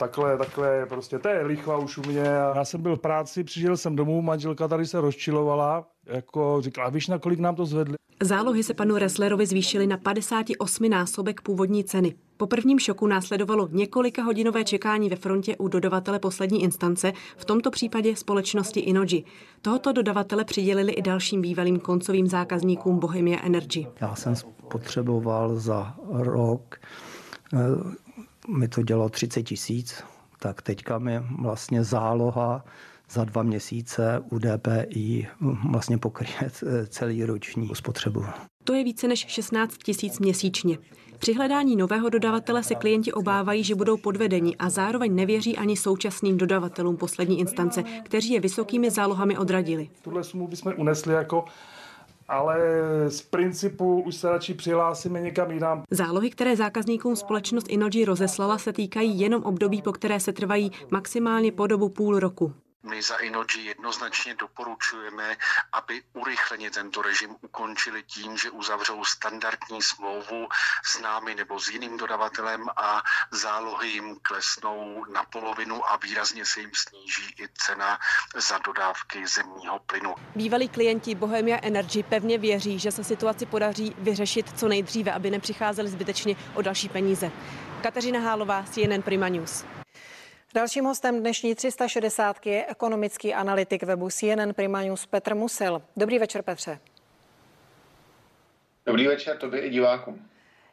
takhle, takhle, prostě to je lichva už u mě. Já jsem byl v práci, přišel jsem domů, manželka tady se rozčilovala, jako říkala, víš, na kolik nám to zvedli? Zálohy se panu Resslerovi zvýšily na 58 násobek původní ceny. Po prvním šoku následovalo několika hodinové čekání ve frontě u dodavatele poslední instance, v tomto případě společnosti Inoji. Tohoto dodavatele přidělili i dalším bývalým koncovým zákazníkům Bohemia Energy. Já jsem spotřeboval za rok, eh, mi to dělalo 30 tisíc, tak teďka mi vlastně záloha za dva měsíce u DPI vlastně pokryje celý roční spotřebu. To je více než 16 tisíc měsíčně. Při hledání nového dodavatele se klienti obávají, že budou podvedeni a zároveň nevěří ani současným dodavatelům poslední instance, kteří je vysokými zálohami odradili. Tuhle sumu bychom unesli jako ale z principu už se radši přihlásíme někam jinam. Zálohy, které zákazníkům společnost Inoji rozeslala, se týkají jenom období, po které se trvají maximálně po dobu půl roku. My za Inoji jednoznačně doporučujeme, aby urychleně tento režim ukončili tím, že uzavřou standardní smlouvu s námi nebo s jiným dodavatelem a zálohy jim klesnou na polovinu a výrazně se jim sníží i cena za dodávky zemního plynu. Bývalí klienti Bohemia Energy pevně věří, že se situaci podaří vyřešit co nejdříve, aby nepřicházeli zbytečně o další peníze. Kateřina Hálová, CNN Prima News. Dalším hostem dnešní 360 je ekonomický analytik webu CNN Prima News Petr Musil. Dobrý večer, Petře. Dobrý večer tobě i divákům.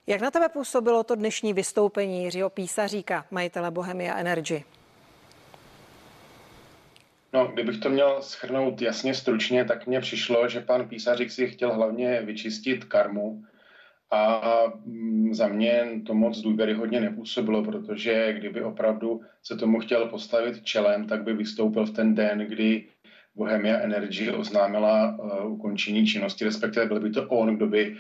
Jak na tebe působilo to dnešní vystoupení Jiřího Písaříka, majitele Bohemia Energy? No, kdybych to měl schrnout jasně stručně, tak mně přišlo, že pan Písařík si chtěl hlavně vyčistit karmu a mm, za mě to moc důvěryhodně nepůsobilo, protože kdyby opravdu se tomu chtěl postavit čelem, tak by vystoupil v ten den, kdy Bohemia Energy oznámila uh, ukončení činnosti, respektive byl by to on, kdo by,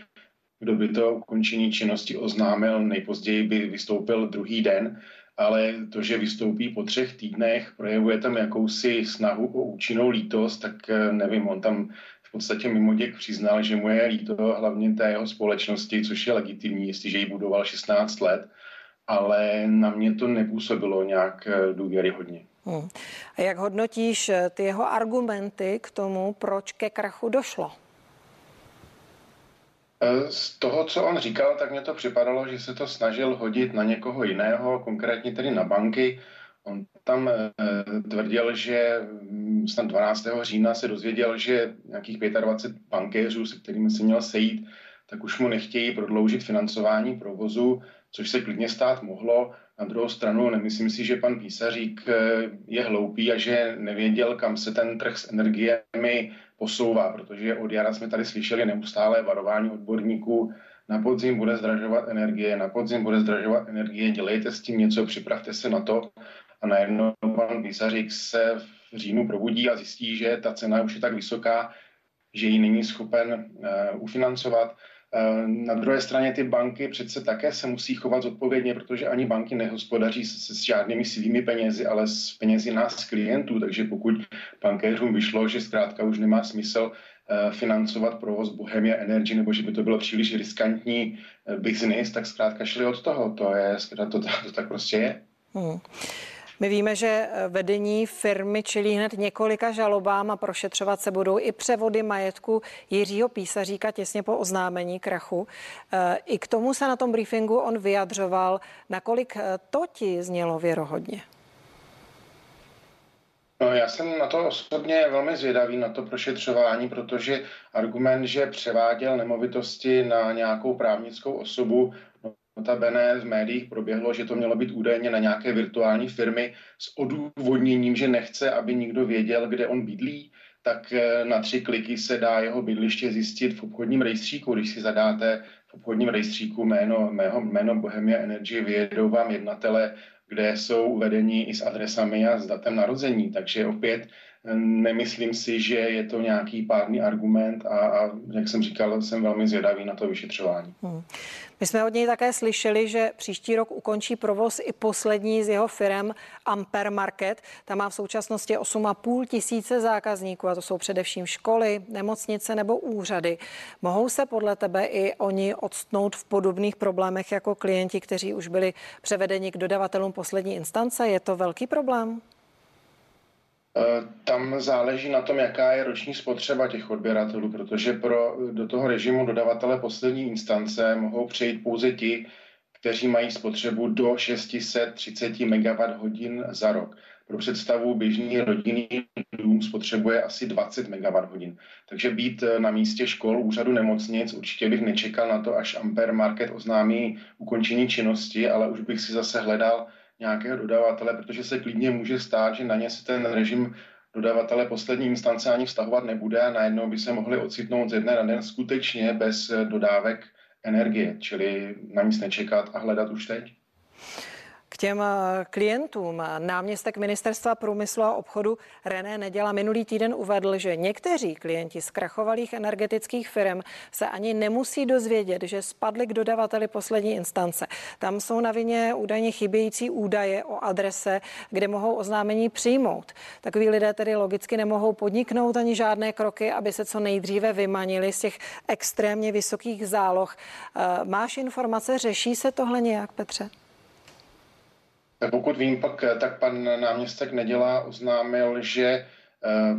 kdo by to ukončení činnosti oznámil, nejpozději by vystoupil druhý den, ale to, že vystoupí po třech týdnech, projevuje tam jakousi snahu o účinnou lítost, tak uh, nevím, on tam v podstatě mimoděk přiznal, že mu je líto hlavně té jeho společnosti, což je legitimní, jestliže ji budoval 16 let, ale na mě to nepůsobilo nějak eh, důvěryhodně. Hmm. A jak hodnotíš eh, ty jeho argumenty k tomu, proč ke krachu došlo? Eh, z toho, co on říkal, tak mě to připadalo, že se to snažil hodit na někoho jiného, konkrétně tedy na banky. On tam eh, tvrdil, že hm, snad 12. října se dozvěděl, že nějakých 25 bankéřů, se kterými se měl sejít, tak už mu nechtějí prodloužit financování provozu, což se klidně stát mohlo. Na druhou stranu nemyslím si, že pan Písařík je hloupý a že nevěděl, kam se ten trh s energiemi posouvá, protože od jara jsme tady slyšeli neustále varování odborníků, na podzim bude zdražovat energie, na podzim bude zdražovat energie, dělejte s tím něco, připravte se na to. A najednou pan Písařík se v říjnu probudí a zjistí, že ta cena už je tak vysoká, že ji není schopen uh, ufinancovat. Uh, na druhé straně ty banky přece také se musí chovat zodpovědně, protože ani banky nehospodaří s, s žádnými svými penězi, ale s penězi nás klientů. Takže pokud bankéřům vyšlo, že zkrátka už nemá smysl uh, financovat provoz Bohemia Energy, nebo že by to bylo příliš riskantní biznis, tak zkrátka šli od toho. To, je, to, to, to tak prostě je. Hmm. My víme, že eh, vedení firmy čelí hned několika žalobám a prošetřovat se budou i převody majetku Jiřího Písaříka těsně po oznámení krachu. Eh, I k tomu se na tom briefingu on vyjadřoval, nakolik eh, to ti znělo věrohodně. No, já jsem na to osobně velmi zvědavý, na to prošetřování, protože argument, že převáděl nemovitosti na nějakou právnickou osobu, Notabene v médiích proběhlo, že to mělo být údajně na nějaké virtuální firmy s odůvodněním, že nechce, aby nikdo věděl, kde on bydlí, tak eh, na tři kliky se dá jeho bydliště zjistit v obchodním rejstříku. Když si zadáte v obchodním rejstříku jméno, mého, jméno Bohemia Energy, vyjedou vám jednatele, kde jsou uvedení i s adresami a s datem narození. Takže opět nemyslím si, že je to nějaký pádný argument a, a jak jsem říkal, jsem velmi zvědavý na to vyšetřování. Hmm. My jsme od něj také slyšeli, že příští rok ukončí provoz i poslední z jeho firm Amper Market. Tam má v současnosti 8,5 tisíce zákazníků a to jsou především školy, nemocnice nebo úřady. Mohou se podle tebe i oni odstnout v podobných problémech jako klienti, kteří už byli převedeni k dodavatelům poslední instance? Je to velký problém? Eh, tam záleží na tom, jaká je roční spotřeba těch odběratelů, protože pro, do toho režimu dodavatele poslední instance mohou přejít pouze ti, kteří mají spotřebu do 630 MWh za rok. Pro představu běžný rodinný dům spotřebuje asi 20 MWh. Takže být eh, na místě škol, úřadu nemocnic, určitě bych nečekal na to, až Ampere Market oznámí ukončení činnosti, ale už bych si zase hledal nějakého dodavatele, protože se klidně může stát, že na ně se ten režim dodavatele poslední instance ani vztahovat nebude a najednou by se mohli ocitnout ze dne na den skutečně bez dodávek energie, čili na nic nečekat a hledat už teď. Těm eh, klientům náměstek ministerstva průmyslu a obchodu René Neděla minulý týden uvedl, že někteří klienti z krachovalých energetických firm se ani nemusí dozvědět, že spadli k dodavateli poslední instance. Tam jsou na vině údajně chybějící údaje o adrese, kde mohou oznámení přijmout. Takoví lidé tedy logicky nemohou podniknout ani žádné kroky, aby se co nejdříve vymanili z těch extrémně vysokých záloh. Eh, máš informace, řeší se tohle nějak, Petře? Pokud vím, pak, tak pan náměstek Nedělá oznámil, že eh,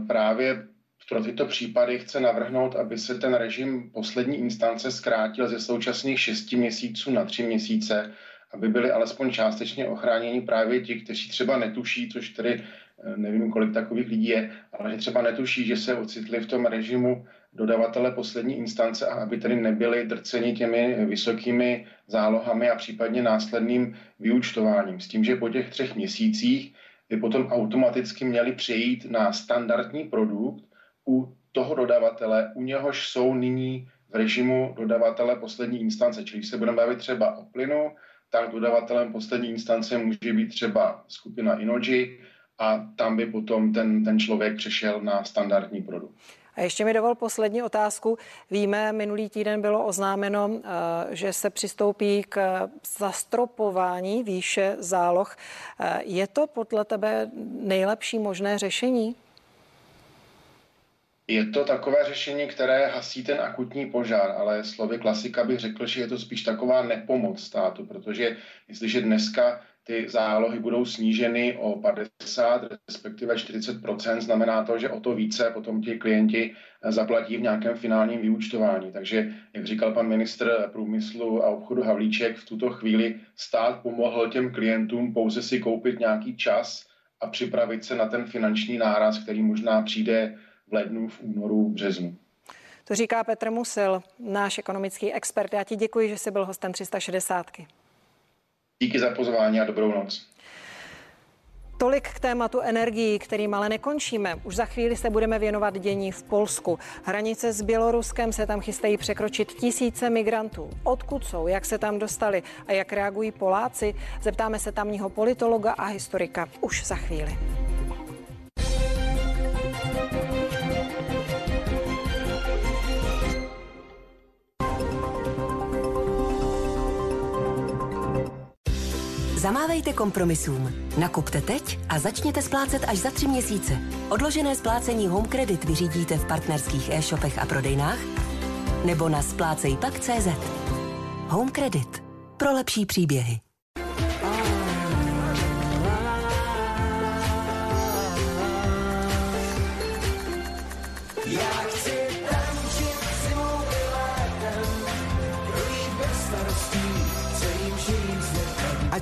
právě pro tyto případy chce navrhnout, aby se ten režim poslední instance zkrátil ze současných 6 měsíců na 3 měsíce, aby byli alespoň částečně ochráněni právě ti, kteří třeba netuší, což tedy eh, nevím, kolik takových lidí je, ale že třeba netuší, že se ocitli v tom režimu dodavatele poslední instance a aby tedy nebyli drceni těmi vysokými zálohami a případně následným vyúčtováním. S tím, že po těch třech měsících by potom automaticky měli přejít na standardní produkt u toho dodavatele, u něhož jsou nyní v režimu dodavatele poslední instance. Čili se budeme bavit třeba o plynu, tak dodavatelem poslední instance může být třeba skupina Inoji a tam by potom ten, ten člověk přešel na standardní produkt. A ještě mi dovol poslední otázku. Víme, minulý týden bylo oznámeno, eh, že se přistoupí k zastropování výše záloh. Eh, je to podle tebe nejlepší možné řešení? Je to takové řešení, které hasí ten akutní požár, ale slovy klasika bych řekl, že je to spíš taková nepomoc státu, protože jestliže dneska ty zálohy budou sníženy o 50, respektive 40% znamená to, že o to více potom ti klienti zaplatí v nějakém finálním vyúčtování. Takže, jak říkal pan ministr průmyslu a obchodu Havlíček, v tuto chvíli stát pomohl těm klientům pouze si koupit nějaký čas a připravit se na ten finanční náraz, který možná přijde v lednu, v únoru, v březnu. To říká Petr Musil, náš ekonomický expert. Já ti děkuji, že jsi byl hostem 360. Díky za pozvání a dobrou noc. Tolik k tématu energií, kterým ale nekončíme. Už za chvíli se budeme věnovat dění v Polsku. Hranice s Běloruskem se tam chystají překročit tisíce migrantů. Odkud jsou, jak se tam dostali a jak reagují Poláci? Zeptáme se tamního politologa a historika už za chvíli. Zamávejte kompromisům. Nakupte teď a začněte splácet až za tři měsíce. Odložené splácení Home Credit vyřídíte v partnerských e-shopech a prodejnách nebo na splácejpak.cz. Home Credit. Pro lepší příběhy.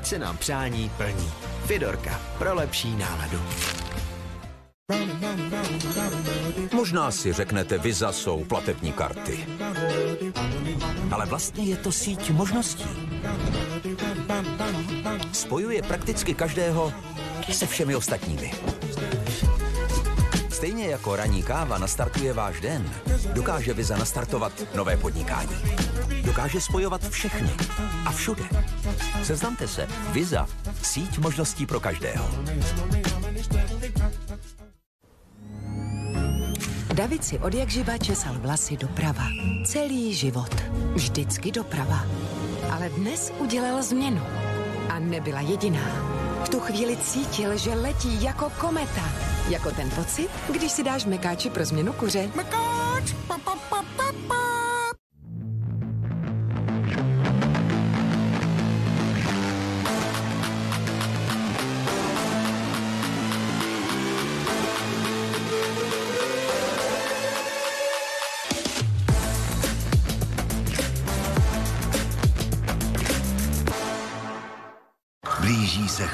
Se nám přání plní. Fidorka pro lepší náladu. Možná si řeknete, Visa jsou platební karty. Ale vlastně je to síť možností. Spojuje prakticky každého se všemi ostatními. Stejně jako ranní káva nastartuje váš den, dokáže Visa nastartovat nové podnikání. Dokáže spojovat všechny a všude. Seznamte se. Visa. Síť možností pro každého. David si od jak živa česal vlasy doprava. Celý život. Vždycky doprava. Ale dnes udělal změnu. A nebyla jediná. V tu chvíli cítil, že letí jako kometa. Jako ten pocit, když si dáš mekáči pro změnu kuře. Mekáč! Pa, pa.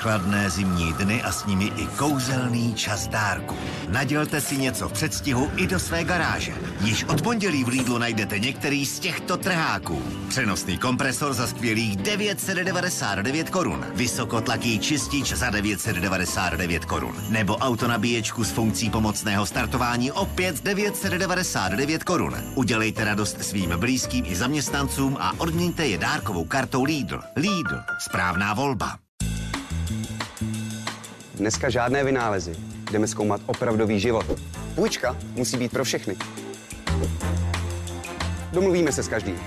Chladné zimní dny a s nimi i kouzelný čas dárku. Nadělte si něco v předstihu i do své garáže. Již od pondělí v Lidlu najdete některý z těchto trháků. Přenosný kompresor za skvělých 999 korun. Vysokotlaký čistič za 999 korun. Nebo autonabíječku s funkcí pomocného startování opět 999 korun. Udělejte radost svým blízkým i zaměstnancům a odměňte je dárkovou kartou Lidl. Lidl. Správná volba. Dneska žádné vynálezy. Jdeme zkoumat opravdový život. Půjčka musí být pro všechny. Domluvíme se s každým.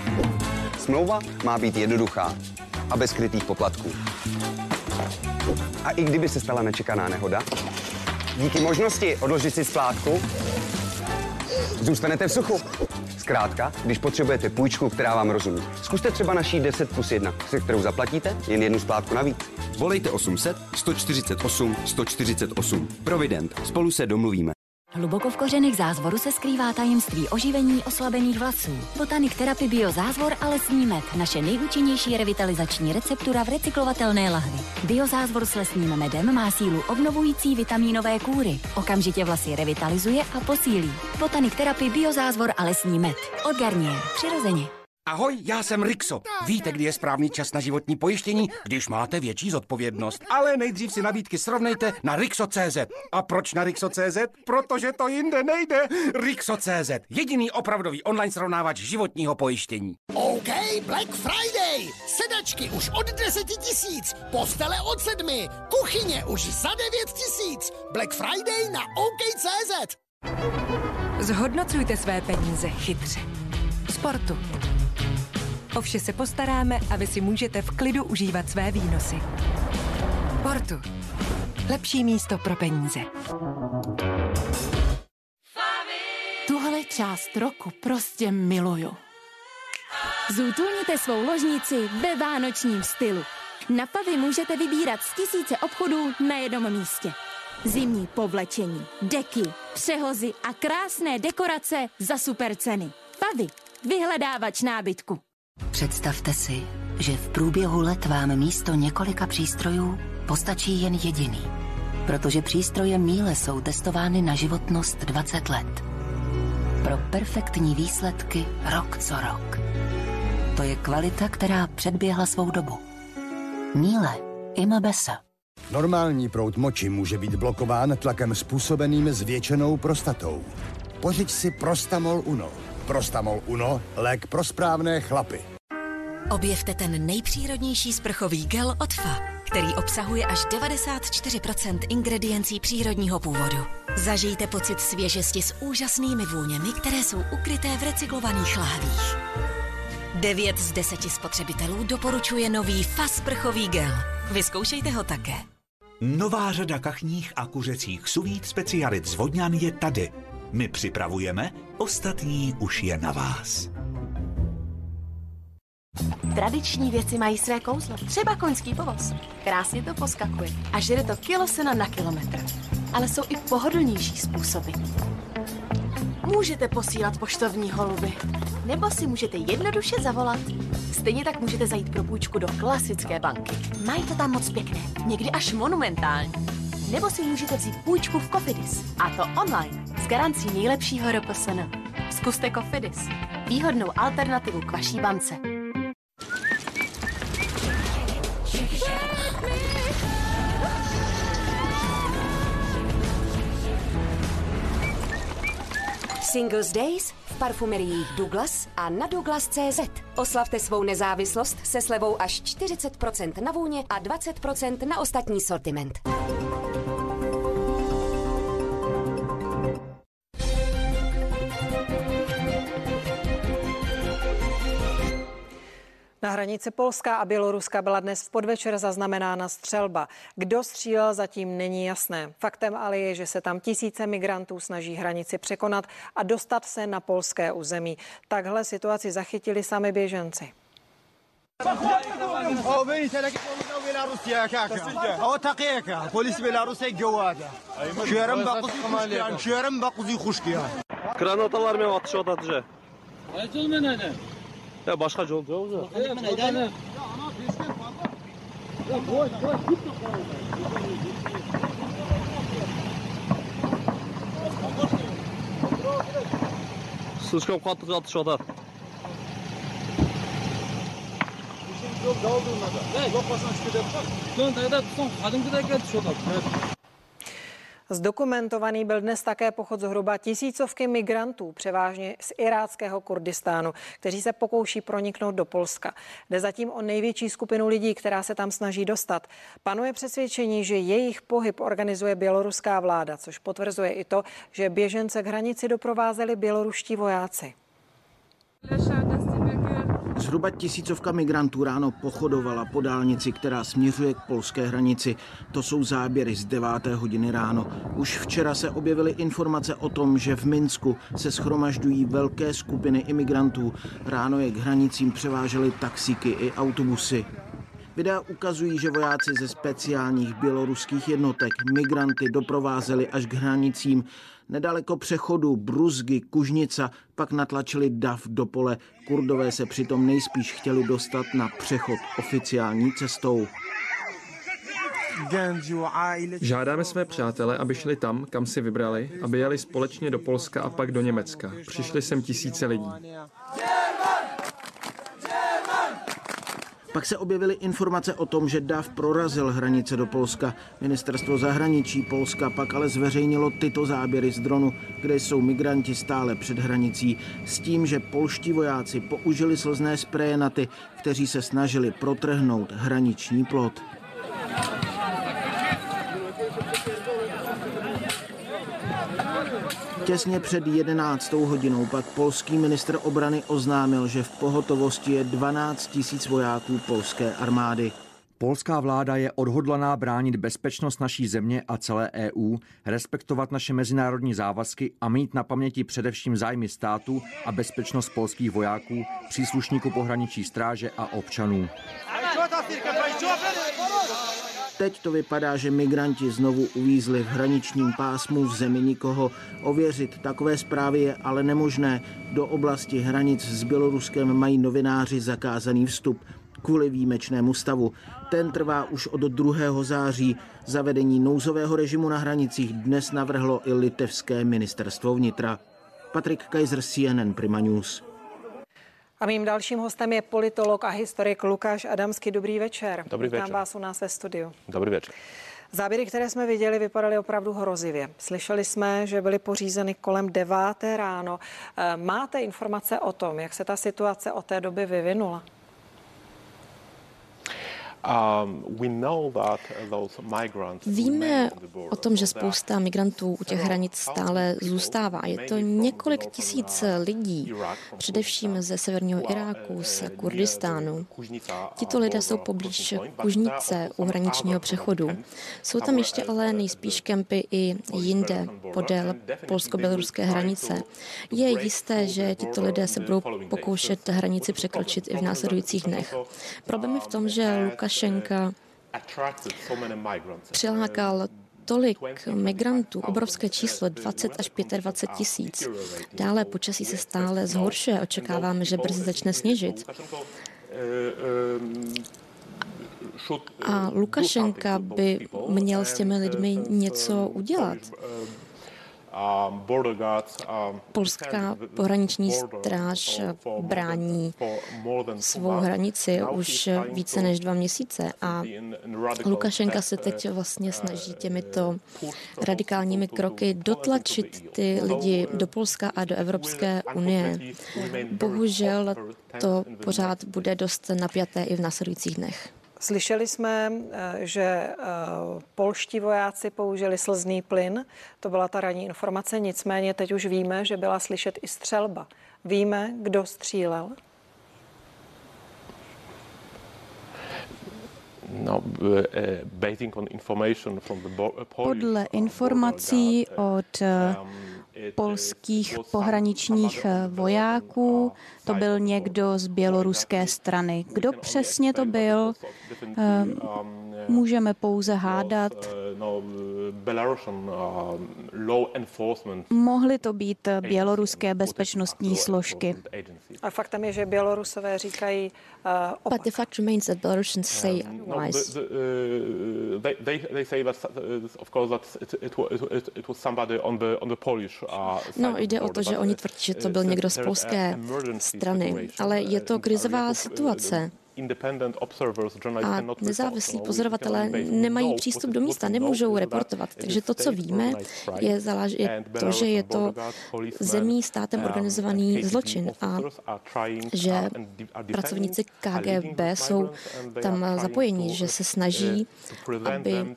Smlouva má být jednoduchá a bez skrytých poplatků. A i kdyby se stala nečekaná nehoda, díky možnosti odložit si splátku, zůstanete v suchu. Zkrátka, když potřebujete půjčku, která vám rozumí, zkuste třeba naší 10 plus 1, se kterou zaplatíte jen jednu splátku navíc. Volejte 800 148 148. Provident. Spolu se domluvíme. Hluboko v kořenech zázvoru se skrývá tajemství oživení oslabených vlasů. Botanik Therapy Bio Zázvor a lesní med. Naše nejúčinnější revitalizační receptura v recyklovatelné lahvi. Biozázvor s lesním medem má sílu obnovující vitamínové kůry. Okamžitě vlasy revitalizuje a posílí. Botanik Therapy Bio Zázvor a lesní med. Od Garnier. Přirozeně. Ahoj, já jsem Rixo. Víte, kdy je správný čas na životní pojištění, když máte větší zodpovědnost. Ale nejdřív si nabídky srovnejte na Rixo.cz. A proč na Rixo.cz? Protože to jinde nejde. Rixo.cz. Jediný opravdový online srovnávač životního pojištění. OK, Black Friday! Sedačky už od deseti tisíc, postele od sedmi, kuchyně už za devět tisíc. Black Friday na OK.cz. Zhodnocujte své peníze chytře. Sportu. O vše se postaráme a vy si můžete v klidu užívat své výnosy. Portu. Lepší místo pro peníze. Tuhle část roku prostě miluju. Zútulněte svou ložnici ve vánočním stylu. Na Pavy můžete vybírat z tisíce obchodů na jednom místě. Zimní povlečení, deky, přehozy a krásné dekorace za super ceny. Pavy, vyhledávač nábytku. Představte si, že v průběhu let vám místo několika přístrojů postačí jen jediný. Protože přístroje míle jsou testovány na životnost 20 let. Pro perfektní výsledky rok co rok. To je kvalita, která předběhla svou dobu. Míle. Imabesa. Normální proud moči může být blokován tlakem způsobeným zvětšenou prostatou. Pořiď si Prostamol Uno. Prostamol Uno, lék pro správné chlapy. Objevte ten nejpřírodnější sprchový gel od FA, který obsahuje až 94% ingrediencí přírodního původu. Zažijte pocit svěžesti s úžasnými vůněmi, které jsou ukryté v recyklovaných láhvích. 9 z 10 spotřebitelů doporučuje nový FA sprchový gel. Vyzkoušejte ho také. Nová řada kachních a kuřecích suvít specialit z Vodňan je tady. My připravujeme, ostatní už je na vás. Tradiční věci mají své kouzlo. Třeba koňský povoz. Krásně to poskakuje a žere to kilo sena na kilometr. Ale jsou i pohodlnější způsoby. Můžete posílat poštovní holuby. Nebo si můžete jednoduše zavolat. Stejně tak můžete zajít pro půjčku do klasické banky. Mají to tam moc pěkné, někdy až monumentální. Nebo si můžete vzít půjčku v Cofidis. A to online, s garancí nejlepšího RPSN. Zkuste Cofidis. Výhodnou alternativu k vaší bance. Singles Days v parfumeriích Douglas a na Douglas.cz. Oslavte svou nezávislost se slevou až 40% na vůně a 20% na ostatní sortiment. Na hranici Polska a Běloruska byla dnes v podvečer zaznamenána střelba. Kdo střílel, zatím není jasné. Faktem ale je, že se tam tisíce migrantů snaží hranici překonat a dostat se na polské území. Takhle situaci zachytili sami běženci. Granatalar men atış odadı. Aytılmen aynen. Ya başka yol yok ya. Evet, evet, ya ama pesken fazla. Ya boş boş de Sıçkam Dön dayıda tutsun. Kadınca da gel şu da. Evet. Zdokumentovaný byl dnes také pochod zhruba tisícovky migrantů, převážně z iráckého Kurdistánu, kteří se pokouší proniknout do Polska. Jde zatím o největší skupinu lidí, která se tam snaží dostat. Panuje přesvědčení, že jejich pohyb organizuje běloruská vláda, což potvrzuje i to, že běžence k hranici doprovázeli běloruští vojáci. Zhruba tisícovka migrantů ráno pochodovala po dálnici, která směřuje k polské hranici. To jsou záběry z 9. hodiny ráno. Už včera se objevily informace o tom, že v Minsku se schromažďují velké skupiny imigrantů. Ráno je k hranicím převážely taxíky i autobusy. Videa ukazují, že vojáci ze speciálních běloruských jednotek migranty doprovázeli až k hranicím. Nedaleko přechodu Bruzgy, Kužnica pak natlačili DAF do pole. Kurdové se přitom nejspíš chtěli dostat na přechod oficiální cestou. Žádáme své přátele, aby šli tam, kam si vybrali, aby jeli společně do Polska a pak do Německa. Přišli sem tisíce lidí. Pak se objevily informace o tom, že DAV prorazil hranice do Polska. Ministerstvo zahraničí Polska pak ale zveřejnilo tyto záběry z dronu, kde jsou migranti stále před hranicí, s tím, že polští vojáci použili slzné spreje na ty, kteří se snažili protrhnout hraniční plot. Těsně před 11. hodinou pak polský ministr obrany oznámil, že v pohotovosti je 12 tisíc vojáků polské armády. Polská vláda je odhodlaná bránit bezpečnost naší země a celé EU, respektovat naše mezinárodní závazky a mít na paměti především zájmy státu a bezpečnost polských vojáků, příslušníků pohraničí stráže a občanů. Teď to vypadá, že migranti znovu uvízli v hraničním pásmu v zemi nikoho. Ověřit takové zprávy je ale nemožné. Do oblasti hranic s Běloruskem mají novináři zakázaný vstup kvůli výjimečnému stavu. Ten trvá už od 2. září. Zavedení nouzového režimu na hranicích dnes navrhlo i litevské ministerstvo vnitra. Patrik Kaiser, CNN Prima News. A mým dalším hostem je politolog a historik Lukáš Adamský. Dobrý večer. Dobrý večer. Vítám vás u nás ve studiu. Dobrý večer. Záběry, které jsme viděli, vypadaly opravdu hrozivě. Slyšeli jsme, že byly pořízeny kolem deváté ráno. Eh, máte informace o tom, jak se ta situace od té doby vyvinula? Víme o tom, že spousta migrantů u těch hranic stále zůstává. Je to několik tisíc lidí, především ze severního Iráku, z Kurdistánu. Tito lidé jsou poblíž Kužnice u hraničního přechodu. Jsou tam ještě ale nejspíš kempy i jinde, podél polsko-běloruské hranice. Je jisté, že tito lidé se budou pokoušet hranici překročit i v následujících dnech. Problém je v tom, že Lukáš Lukašenka přilákal tolik migrantů, obrovské číslo 20 až 25 tisíc. Dále počasí se stále zhoršuje, očekáváme, že brzy začne sněžit. A Lukašenka by měl s těmi lidmi něco udělat. Polská pohraniční stráž brání svou hranici už více než dva měsíce a Lukašenka se teď vlastně snaží těmito radikálními kroky dotlačit ty lidi do Polska a do Evropské unie. Bohužel to pořád bude dost napjaté i v následujících dnech. Slyšeli jsme, eh, že eh, polští vojáci použili slzný plyn, to byla ta ranní informace, nicméně teď už víme, že byla slyšet i střelba. Víme, kdo střílel? No, eh, Podle informací od polských pohraničních vojáků. To byl někdo z běloruské strany. Kdo přesně to byl, eh, můžeme pouze hádat. Mohly to být běloruské bezpečnostní složky. A faktem je, že Bělorusové říkají uh, opak. But the fact remains that Belarusians say otherwise. No, jde o to, že oni tvrdí, že to byl někdo z polské strany, ale je to krizová situace. A nezávislí pozorovatelé nemají přístup do místa, nemůžou reportovat. Takže to, co víme, je, to, že je to zemí státem organizovaný zločin a že pracovníci KGB jsou tam zapojeni, že se snaží, aby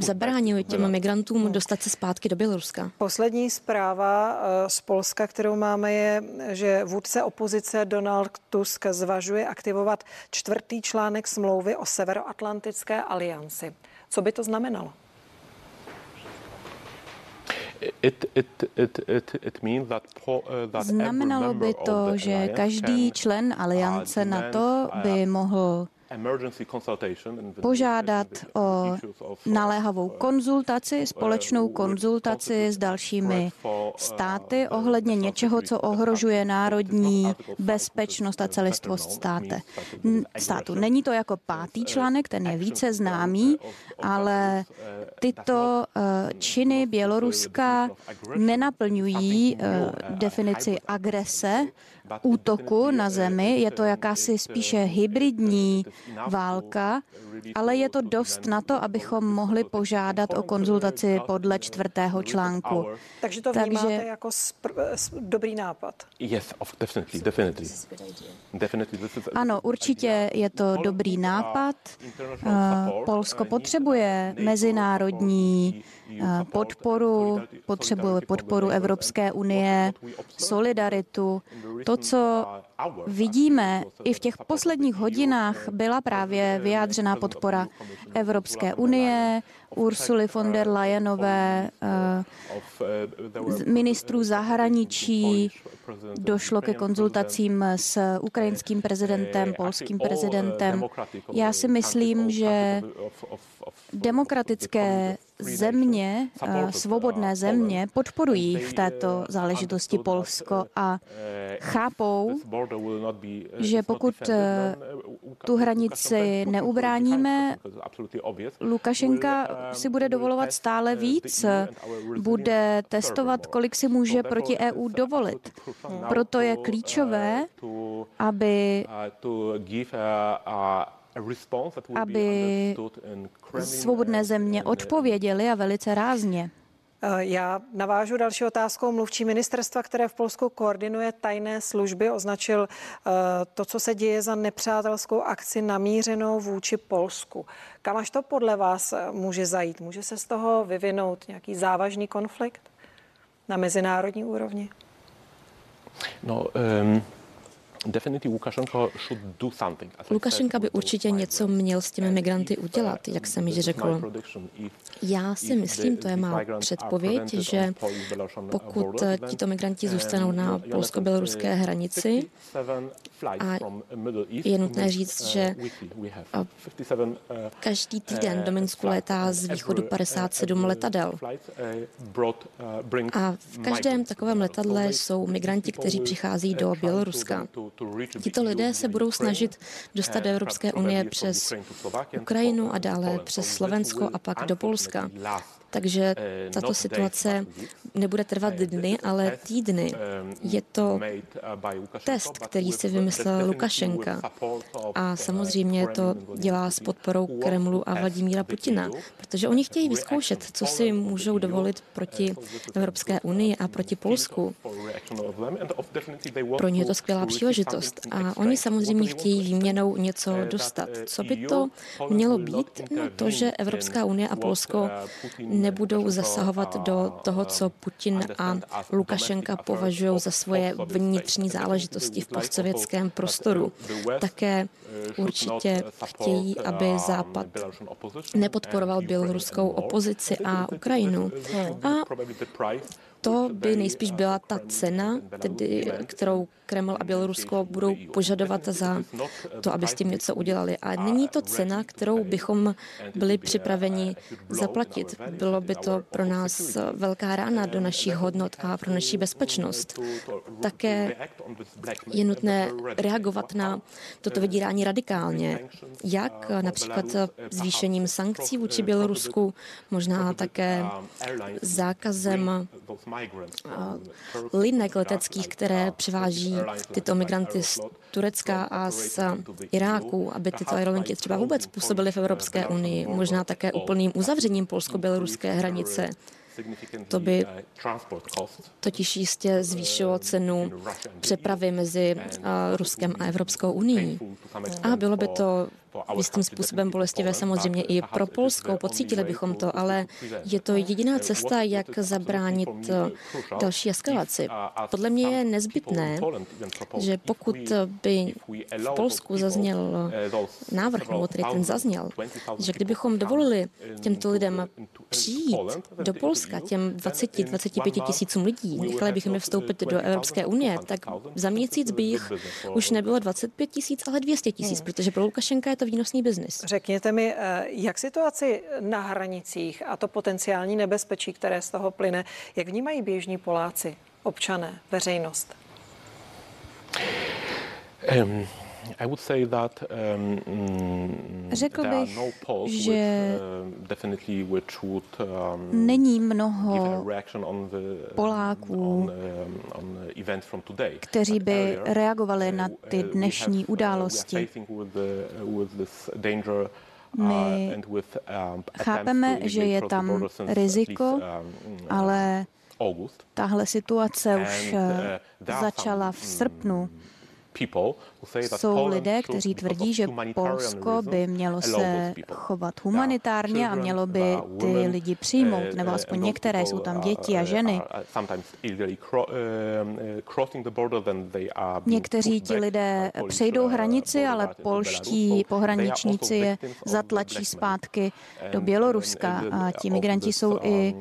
zabránili těm migrantům dostat se zpátky do Běloruska. Poslední zpráva z Polska, kterou máme, je, že vůdce opozice Donald Tusk zvažuje aktivovat čtvrtý článek smlouvy o Severoatlantické alianci. Co by to znamenalo? Znamenalo by to, že každý člen aliance NATO by mohl požádat o naléhavou konzultaci, společnou konzultaci s dalšími státy ohledně něčeho, co ohrožuje národní bezpečnost a celistvost státe. státu. Není to jako pátý článek, ten je více známý, ale tyto činy Běloruska nenaplňují eh, definici agrese, útoku na zemi. Je to jakási spíše hybridní válka, ale je to dost na to, abychom mohli požádat o konzultaci podle čtvrtého článku. Takže to vnímáte Takže, jako spr- dobrý nápad? Yes, definitely, definitely. definitely. Ano, určitě je to dobrý nápad. Eh, Polsko potřebuje mezinárodní eh, podporu, potřebuje podporu Evropské unie, solidaritu. To, co vidíme i v těch posledních hodinách, byla právě vyjádřená podpora Evropské unie, Ursuly von der Leyenové, eh, ministrů zahraničí, došlo ke konzultacím s ukrajinským prezidentem, polským prezidentem. Já si myslím, že demokratické země, eh, svobodné země podporují v této záležitosti Polsko a chápou, že pokud eh, tu hranici neubráníme, Lukašenka si bude dovolovat stále víc, bude testovat, kolik si může proti EU dovolit. Proto je klíčové, aby aby svobodné země odpověděly a velice rázně. Eh, já navážu další otázkou. Mluvčí ministerstva, které v Polsku koordinuje tajné služby, označil eh, to, co se děje za nepřátelskou akci namířenou vůči Polsku. Kam až to podle vás eh, může zajít? Může se z toho vyvinout nějaký závažný konflikt na mezinárodní úrovni? No, um... Lukašenka by určitě něco měl s těmi migranty udělat, jak jsem již řekl. Já si myslím, to je má předpověď, že pokud tito migranti zůstanou na polsko-běloruské hranici, a je nutné říct, že každý týden do Minsku létá z východu 57 letadel. A v každém takovém letadle jsou migranti, kteří přichází do Běloruska. Tito lidé se budou snažit dostat do Evropské unie přes Ukrajinu a dále přes Slovensko a pak do Polska. Takže tato situace nebude trvat dny, ale týdny. Je to test, který si vymyslel Lukašenka. A samozřejmě to dělá s podporou Kremlu a Vladimíra Putina, protože oni chtějí vyzkoušet, co si můžou dovolit proti Evropské unii a proti Polsku. Pro ně je to skvělá příležitost a oni samozřejmě chtějí výměnou něco dostat. Co by to mělo být? No to, že Evropská unie a Polsko nebudou zasahovat do toho, co Putin a Lukašenka považují za svoje vnitřní záležitosti v postsovětském prostoru. Také určitě chtějí, aby Západ nepodporoval běloruskou opozici a Ukrajinu. A to by nejspíš byla ta cena, tedy, kterou Kreml a Bělorusko budou požadovat za to, aby s tím něco udělali. A není to cena, kterou bychom byli připraveni zaplatit. Bylo by to pro nás velká rána do našich hodnot a pro naši bezpečnost. Také je nutné reagovat na toto vydírání radikálně. Jak například zvýšením sankcí vůči Bělorusku, možná také zákazem linek leteckých, které přiváží tyto migranty z Turecka a z Iráku, aby tyto aerolinky třeba vůbec působily v Evropské unii, možná také úplným uzavřením polsko-běloruské hranice. To by totiž jistě zvýšilo cenu přepravy mezi Ruskem a Evropskou unii. A bylo by to jistým způsobem bolestivé samozřejmě i pro Polsko. Pocítili bychom to, ale je to jediná cesta, jak zabránit další eskalaci. Podle mě je nezbytné, že pokud by v Polsku zazněl návrh, nebo tedy ten zazněl, že kdybychom dovolili těmto lidem přijít do Polska, těm 20-25 tisícům lidí, nechali bychom je vstoupit do Evropské unie, tak za měsíc by jich už nebylo 25 tisíc, ale 200 tisíc, protože pro Lukašenka je to výnosný biznis. Řekněte mi, eh, jak situaci na hranicích a to potenciální nebezpečí, které z toho plyne, jak vnímají běžní Poláci, občané, veřejnost? Um. Um, Řekl bych, že um, není mnoho Poláků, kteří by reagovali na ty uh, dnešní události. My chápeme, že je tam riziko, ale tahle situace už uh, začala v srpnu jsou lidé, kteří tvrdí, že Polsko by mělo se chovat humanitárně a mělo by ty lidi přijmout, nebo aspoň některé, jsou tam děti a ženy. Někteří ti lidé přejdou hranici, ale polští pohraničníci je zatlačí zpátky do Běloruska a ti migranti jsou i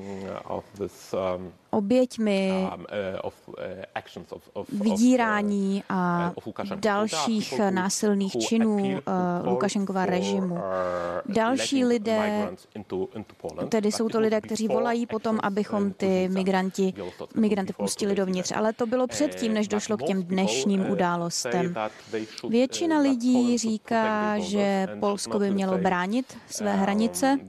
oběťmi vydírání a další dalších násilných činů Lukašenkova režimu. Další lidé, tedy jsou to lidé, kteří volají potom, abychom ty migranti, migranty pustili dovnitř. Ale to bylo předtím, než došlo k těm dnešním událostem. Většina lidí říká, že Polsko by mělo bránit své hranice,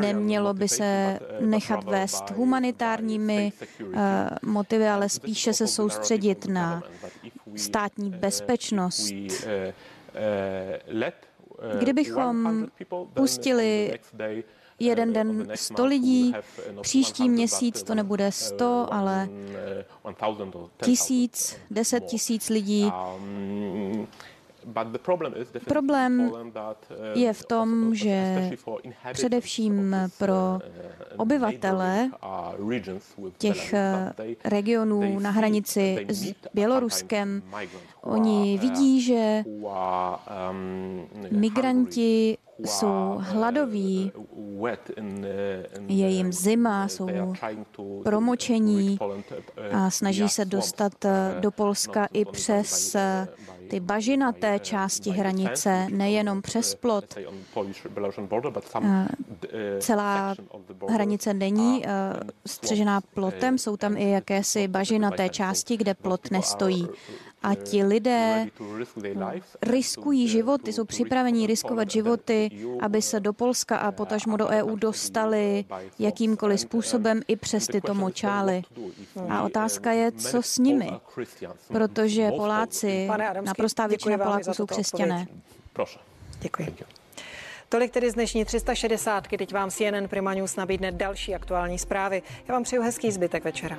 nemělo by se nechat vést humanitárními motivy, ale spíše se soustředit na státní bezpečnost. Kdybychom pustili jeden den 100 lidí, příští měsíc to nebude 100, ale tisíc, deset tisíc lidí. Problém je v tom, že především pro obyvatele těch regionů na hranici s Běloruskem, oni vidí, že migranti jsou hladoví, je jim zima, jsou promočení a snaží se dostat do Polska i přes ty bažinaté části hranice, nejenom přes plot. Celá hranice není střežená plotem, jsou tam i jakési bažinaté části, kde plot nestojí a ti lidé riskují životy, jsou připraveni riskovat životy, aby se do Polska a potažmo do EU dostali jakýmkoliv způsobem i přes tyto močály. A otázka je, co s nimi, protože Poláci, naprostá většina Poláků jsou křesťané. Děkuji. Tolik tedy z dnešní 360. Teď vám CNN Prima News nabídne další aktuální zprávy. Já vám přeju hezký zbytek večera.